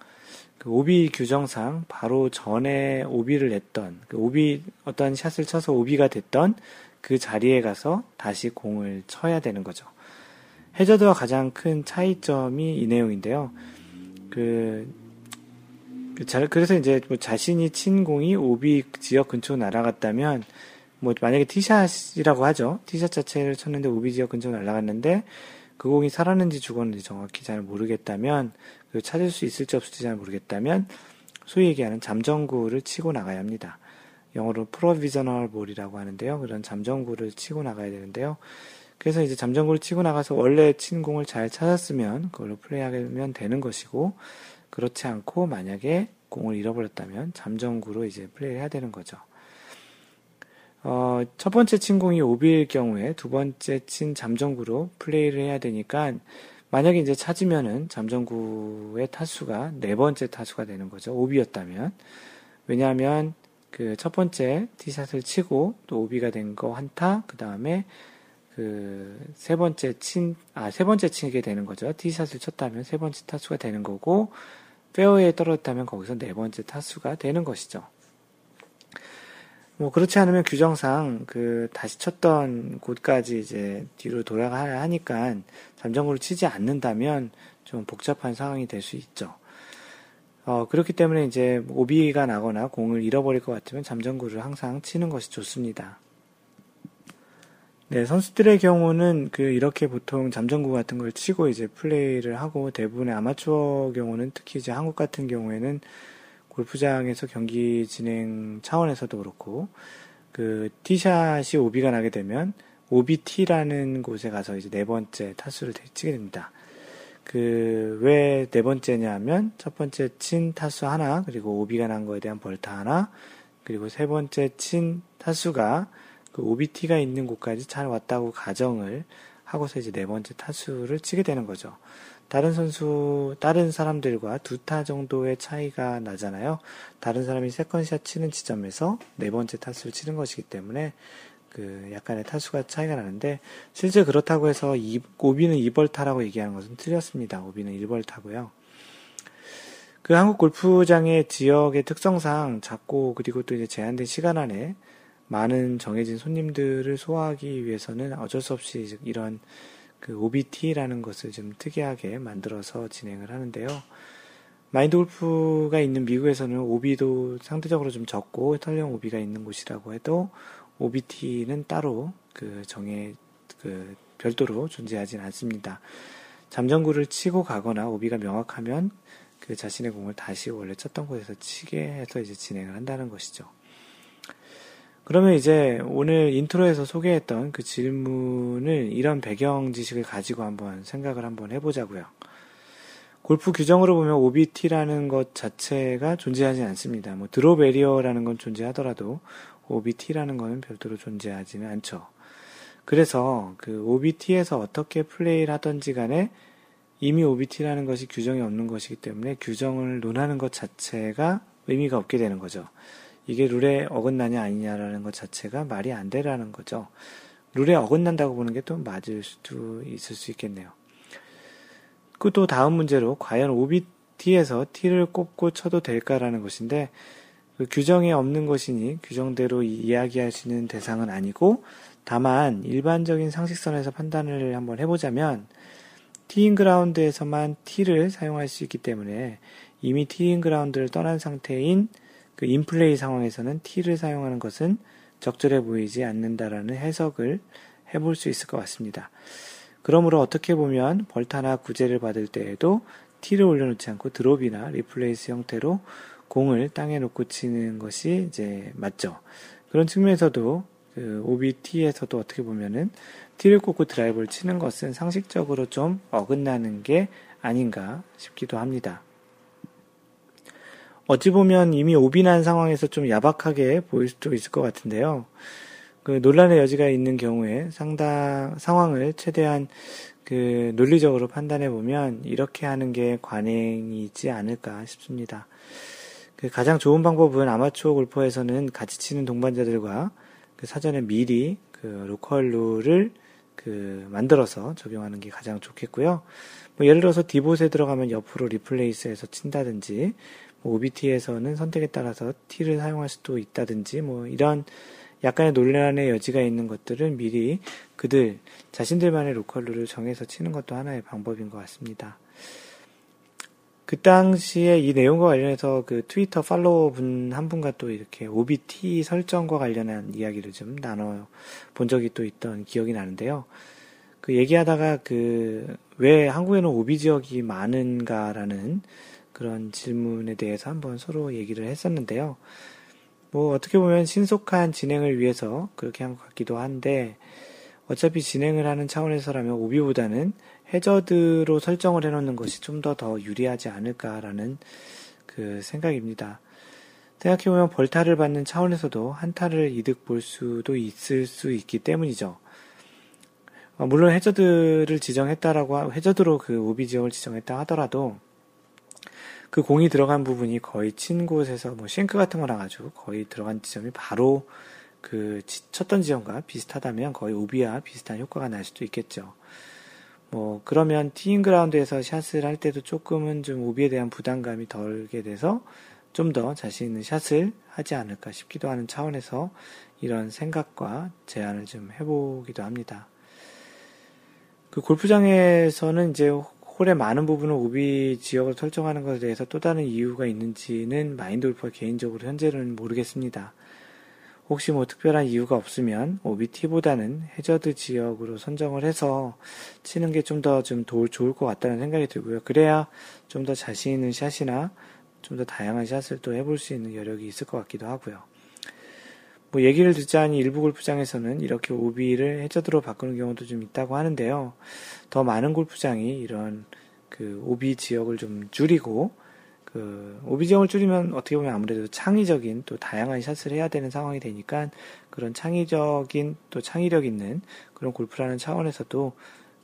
그 오비 규정상 바로 전에 오비를 냈던 그 오비 어떤 샷을 쳐서 오비가 됐던 그 자리에 가서 다시 공을 쳐야 되는 거죠. 해저드와 가장 큰 차이점이 이 내용인데요. 그, 그 자, 그래서 이제 뭐 자신이 친 공이 오비 지역 근처로 날아갔다면 뭐 만약에 티샷이라고 하죠. 티샷 자체를 쳤는데 오비 지역 근처로 날아갔는데 그 공이 살았는지 죽었는지 정확히 잘 모르겠다면 그 찾을 수 있을지 없을지 잘 모르겠다면 소위 얘기하는 잠정구를 치고 나가야 합니다. 영어로 provisional ball이라고 하는데요. 그런 잠정구를 치고 나가야 되는데요. 그래서 이제 잠정구를 치고 나가서 원래 친 공을 잘 찾았으면 그걸로 플레이하면 되는 것이고 그렇지 않고 만약에 공을 잃어버렸다면 잠정구로 이제 플레이를 해야 되는 거죠. 어, 첫 번째 친 공이 오비일 경우에 두 번째 친 잠정구로 플레이를 해야 되니까 만약에 이제 찾으면은 잠정구의 타수가 네 번째 타수가 되는 거죠. 오비였다면. 왜냐하면 그 첫 번째 티샷을 치고 또 오비가 된 거 한 타, 그 다음에 그 세 번째 친, 아, 세 번째 치게 되는 거죠. 티샷을 쳤다면 세 번째 타수가 되는 거고, 페어에 떨어졌다면 거기서 네 번째 타수가 되는 것이죠. 뭐 그렇지 않으면 규정상 그 다시 쳤던 곳까지 이제 뒤로 돌아가야 하니까 잠정구를 치지 않는다면 좀 복잡한 상황이 될 수 있죠. 어, 그렇기 때문에 이제 오비가 나거나 공을 잃어버릴 것 같으면 잠정구를 항상 치는 것이 좋습니다. 네, 선수들의 경우는 그 이렇게 보통 잠정구 같은 걸 치고 이제 플레이를 하고 대부분의 아마추어 경우는 특히 이제 한국 같은 경우에는 골프장에서 경기 진행 차원에서도 그렇고 그 티샷이 오비가 나게 되면 OBT라는 곳에 가서 이제 네 번째 타수를 치게 됩니다. 그 왜 네 번째냐 하면 첫 번째 친 타수 하나 그리고 오비가 난 거에 대한 벌타 하나 그리고 세 번째 친 타수가 그 OB 티가 있는 곳까지 잘 왔다고 가정을 하고서 이제 네 번째 타수를 치게 되는 거죠. 다른 선수, 다른 사람들과 두 타 정도의 차이가 나잖아요. 다른 사람이 second shot 치는 지점에서 네 번째 타수를 치는 것이기 때문에 그 약간의 타수가 차이가 나는데 실제 그렇다고 해서 이, 오비는 2벌타라고 얘기하는 것은 틀렸습니다. 오비는 1벌타고요. 그 한국 골프장의 지역의 특성상 작고 그리고 또 이제 제한된 시간 안에 많은 정해진 손님들을 소화하기 위해서는 어쩔 수 없이 이런 그 OBT라는 것을 좀 특이하게 만들어서 진행을 하는데요. 마인드 골프가 있는 미국에서는 OB도 상대적으로 좀 적고 털령 OB가 있는 곳이라고 해도 OBT는 따로 그 정해 그 별도로 존재하진 않습니다. 잠정구를 치고 가거나 OB가 명확하면 그 자신의 공을 다시 원래 쳤던 곳에서 치게 해서 이제 진행을 한다는 것이죠. 그러면 이제 오늘 인트로에서 소개했던 그 질문을 이런 배경 지식을 가지고 한번 생각을 한번 해보자고요. 골프 규정으로 보면 OB 티라는 것 자체가 존재하지 않습니다. 뭐 drop area라는 건 존재하더라도 OB 티라는 것은 별도로 존재하지는 않죠. 그래서 그 OBT에서 어떻게 플레이를 하던지 간에 이미 OBT라는 것이 규정이 없는 것이기 때문에 규정을 논하는 것 자체가 의미가 없게 되는 거죠. 이게 룰에 어긋나냐 아니냐라는 것 자체가 말이 안 되라는 거죠. 룰에 어긋난다고 보는 게 또 맞을 수도 있을 수 있겠네요. 그 또 다음 문제로 과연 OBT에서 T를 꼽고 쳐도 될까라는 것인데 그 규정에 없는 것이니 규정대로 이야기하시는 대상은 아니고 다만 일반적인 상식선에서 판단을 한번 해보자면 teeing ground에서만 티를 사용할 수 있기 때문에 이미 teeing ground를 떠난 상태인 그 인플레이 상황에서는 티를 사용하는 것은 적절해 보이지 않는다라는 해석을 해볼 수 있을 것 같습니다. 그러므로 어떻게 보면 벌타나 구제를 받을 때에도 티를 올려놓지 않고 드롭이나 replace 형태로 공을 땅에 놓고 치는 것이 이제 맞죠. 그런 측면에서도 그 OBT에서도 어떻게 보면은 T를 꽂고 드라이브를 치는 것은 상식적으로 좀 어긋나는 게 아닌가 싶기도 합니다. 어찌 보면 이미 오비난 상황에서 좀 야박하게 보일 수도 있을 것 같은데요. 그 논란의 여지가 있는 경우에 상당 상황을 최대한 그 논리적으로 판단해 보면 이렇게 하는 게 관행이 있지 않을까 싶습니다. 그 가장 좋은 방법은 아마추어 골퍼에서는 같이 치는 동반자들과 그 사전에 미리 그 로컬 룰을 그 만들어서 적용하는 게 가장 좋겠고요. 뭐 예를 들어서 divot에 들어가면 옆으로 replace해서 친다든지 뭐 OB 티에서는 선택에 따라서 티를 사용할 수도 있다든지 뭐 이런 약간의 논란의 여지가 있는 것들은 미리 그들 자신들만의 로컬 룰을 정해서 치는 것도 하나의 방법인 것 같습니다. 그 당시에 이 내용과 관련해서 그 트위터 팔로워 분 한 분과 또 이렇게 OBT 설정과 관련한 이야기를 좀 나눠 본 적이 또 있던 기억이 나는데요. 그 얘기하다가 그 왜 한국에는 오비 지역이 많은가라는 그런 질문에 대해서 한번 서로 얘기를 했었는데요. 뭐 어떻게 보면 신속한 진행을 위해서 그렇게 한 것 같기도 한데 어차피 진행을 하는 차원에서라면 오비보다는 해저드로 설정을 해놓는 것이 좀 더더 유리하지 않을까라는 그 생각입니다. 생각해보면 벌타를 받는 차원에서도 한타를 이득 볼 수도 있을 수 있기 때문이죠. 어, 물론 해저드를 지정했다라고 해저드로 그 오비 지역을 지정했다 하더라도 그 공이 들어간 부분이 거의 친 곳에서 뭐 싱크 같은 거나 가지고 거의 들어간 지점이 바로 그 쳤던 지점과 비슷하다면 거의 오비와 비슷한 효과가 날 수도 있겠죠. 뭐 그러면 티인 그라운드에서 샷을 할 때도 조금은 좀 오비에 대한 부담감이 덜게 돼서 좀 더 자신 있는 샷을 하지 않을까 싶기도 하는 차원에서 이런 생각과 제안을 좀 해보기도 합니다. 그 골프장에서는 이제 홀의 많은 부분을 오비 지역을 설정하는 것에 대해서 또 다른 이유가 있는지는 마인드 골프가 개인적으로 현재는 모르겠습니다. 혹시 뭐 특별한 이유가 없으면 OBT보다는 해저드 지역으로 선정을 해서 치는 게 좀더좀 좋을 것 같다는 생각이 들고요. 그래야 좀 더 자신 있는 샷이나 좀 더 다양한 샷을 또 해볼 수 있는 여력이 있을 것 같기도 하고요. 뭐 얘기를 듣자니 일부 골프장에서는 이렇게 오비를 해저드로 바꾸는 경우도 좀 있다고 하는데요. 더 많은 골프장이 이런 그 오비 지역을 좀 줄이고 그 오비 지역을 줄이면 어떻게 보면 아무래도 창의적인 또 다양한 샷을 해야 되는 상황이 되니까 그런 창의적인 또 창의력 있는 그런 골프라는 차원에서도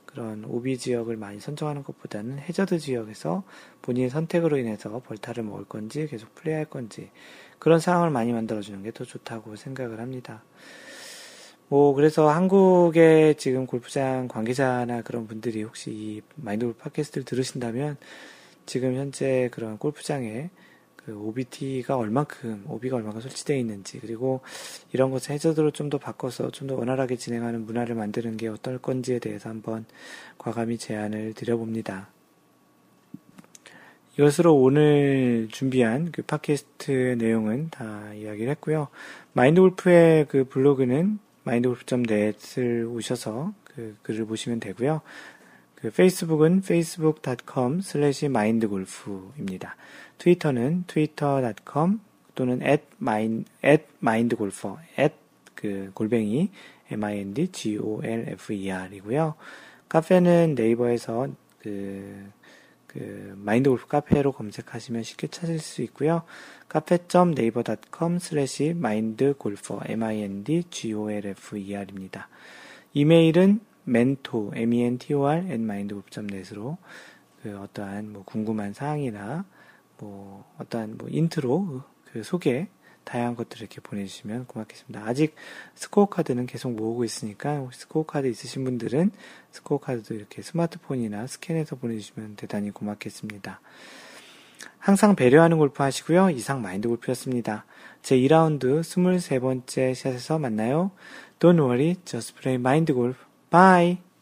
그런 오비 지역을 많이 선정하는 것보다는 해저드 지역에서 본인의 선택으로 인해서 벌타를 먹을 건지 계속 플레이할 건지 그런 상황을 많이 만들어주는 게 더 좋다고 생각을 합니다. 뭐, 그래서 한국의 지금 골프장 관계자나 그런 분들이 혹시 이 마인드 골프 팟캐스트를 들으신다면 지금 현재 그런 골프장에 그 OBT가 얼만큼, OB가 얼만큼 설치되어 있는지, 그리고 이런 것을 해저드로 좀 더 바꿔서 좀 더 원활하게 진행하는 문화를 만드는 게 어떨 건지에 대해서 한번 과감히 제안을 드려봅니다. 이것으로 오늘 준비한 그 팟캐스트 내용은 다 이야기를 했고요. 마인드 골프의 그 블로그는 마인드골프.net을 오셔서 그 글을 보시면 되고요. 그 페이스북은 facebook.com slash mindgolf입니다. 트위터는 twitter.com 또는 at mind, at mindgolfer, 그 골뱅이 mindgolfer이고요. 카페는 네이버에서 그 그 마인드 골프 카페로 검색하시면 쉽게 찾을 수 있고요. 카페.naver.com slash mindgolfer m-i-n-d-g-o-l-f-e-r입니다. 이메일은 mentor, m-e-n-t-o-r, at mindgolf.net으로 그 어떠한 뭐 궁금한 사항이나 뭐 어떠한 뭐 인트로 그 소개 다양한 것들을 이렇게 보내주시면 고맙겠습니다. 아직 스코어 카드는 계속 모으고 있으니까 혹시 스코어 카드 있으신 분들은 스코어 카드도 이렇게 스마트폰이나 스캔해서 보내주시면 대단히 고맙겠습니다. 항상 배려하는 골프 하시고요. 이상 마인드 골프였습니다. 제 2라운드 23번째 샷에서 만나요. Don't worry, just play mind golf. Bye!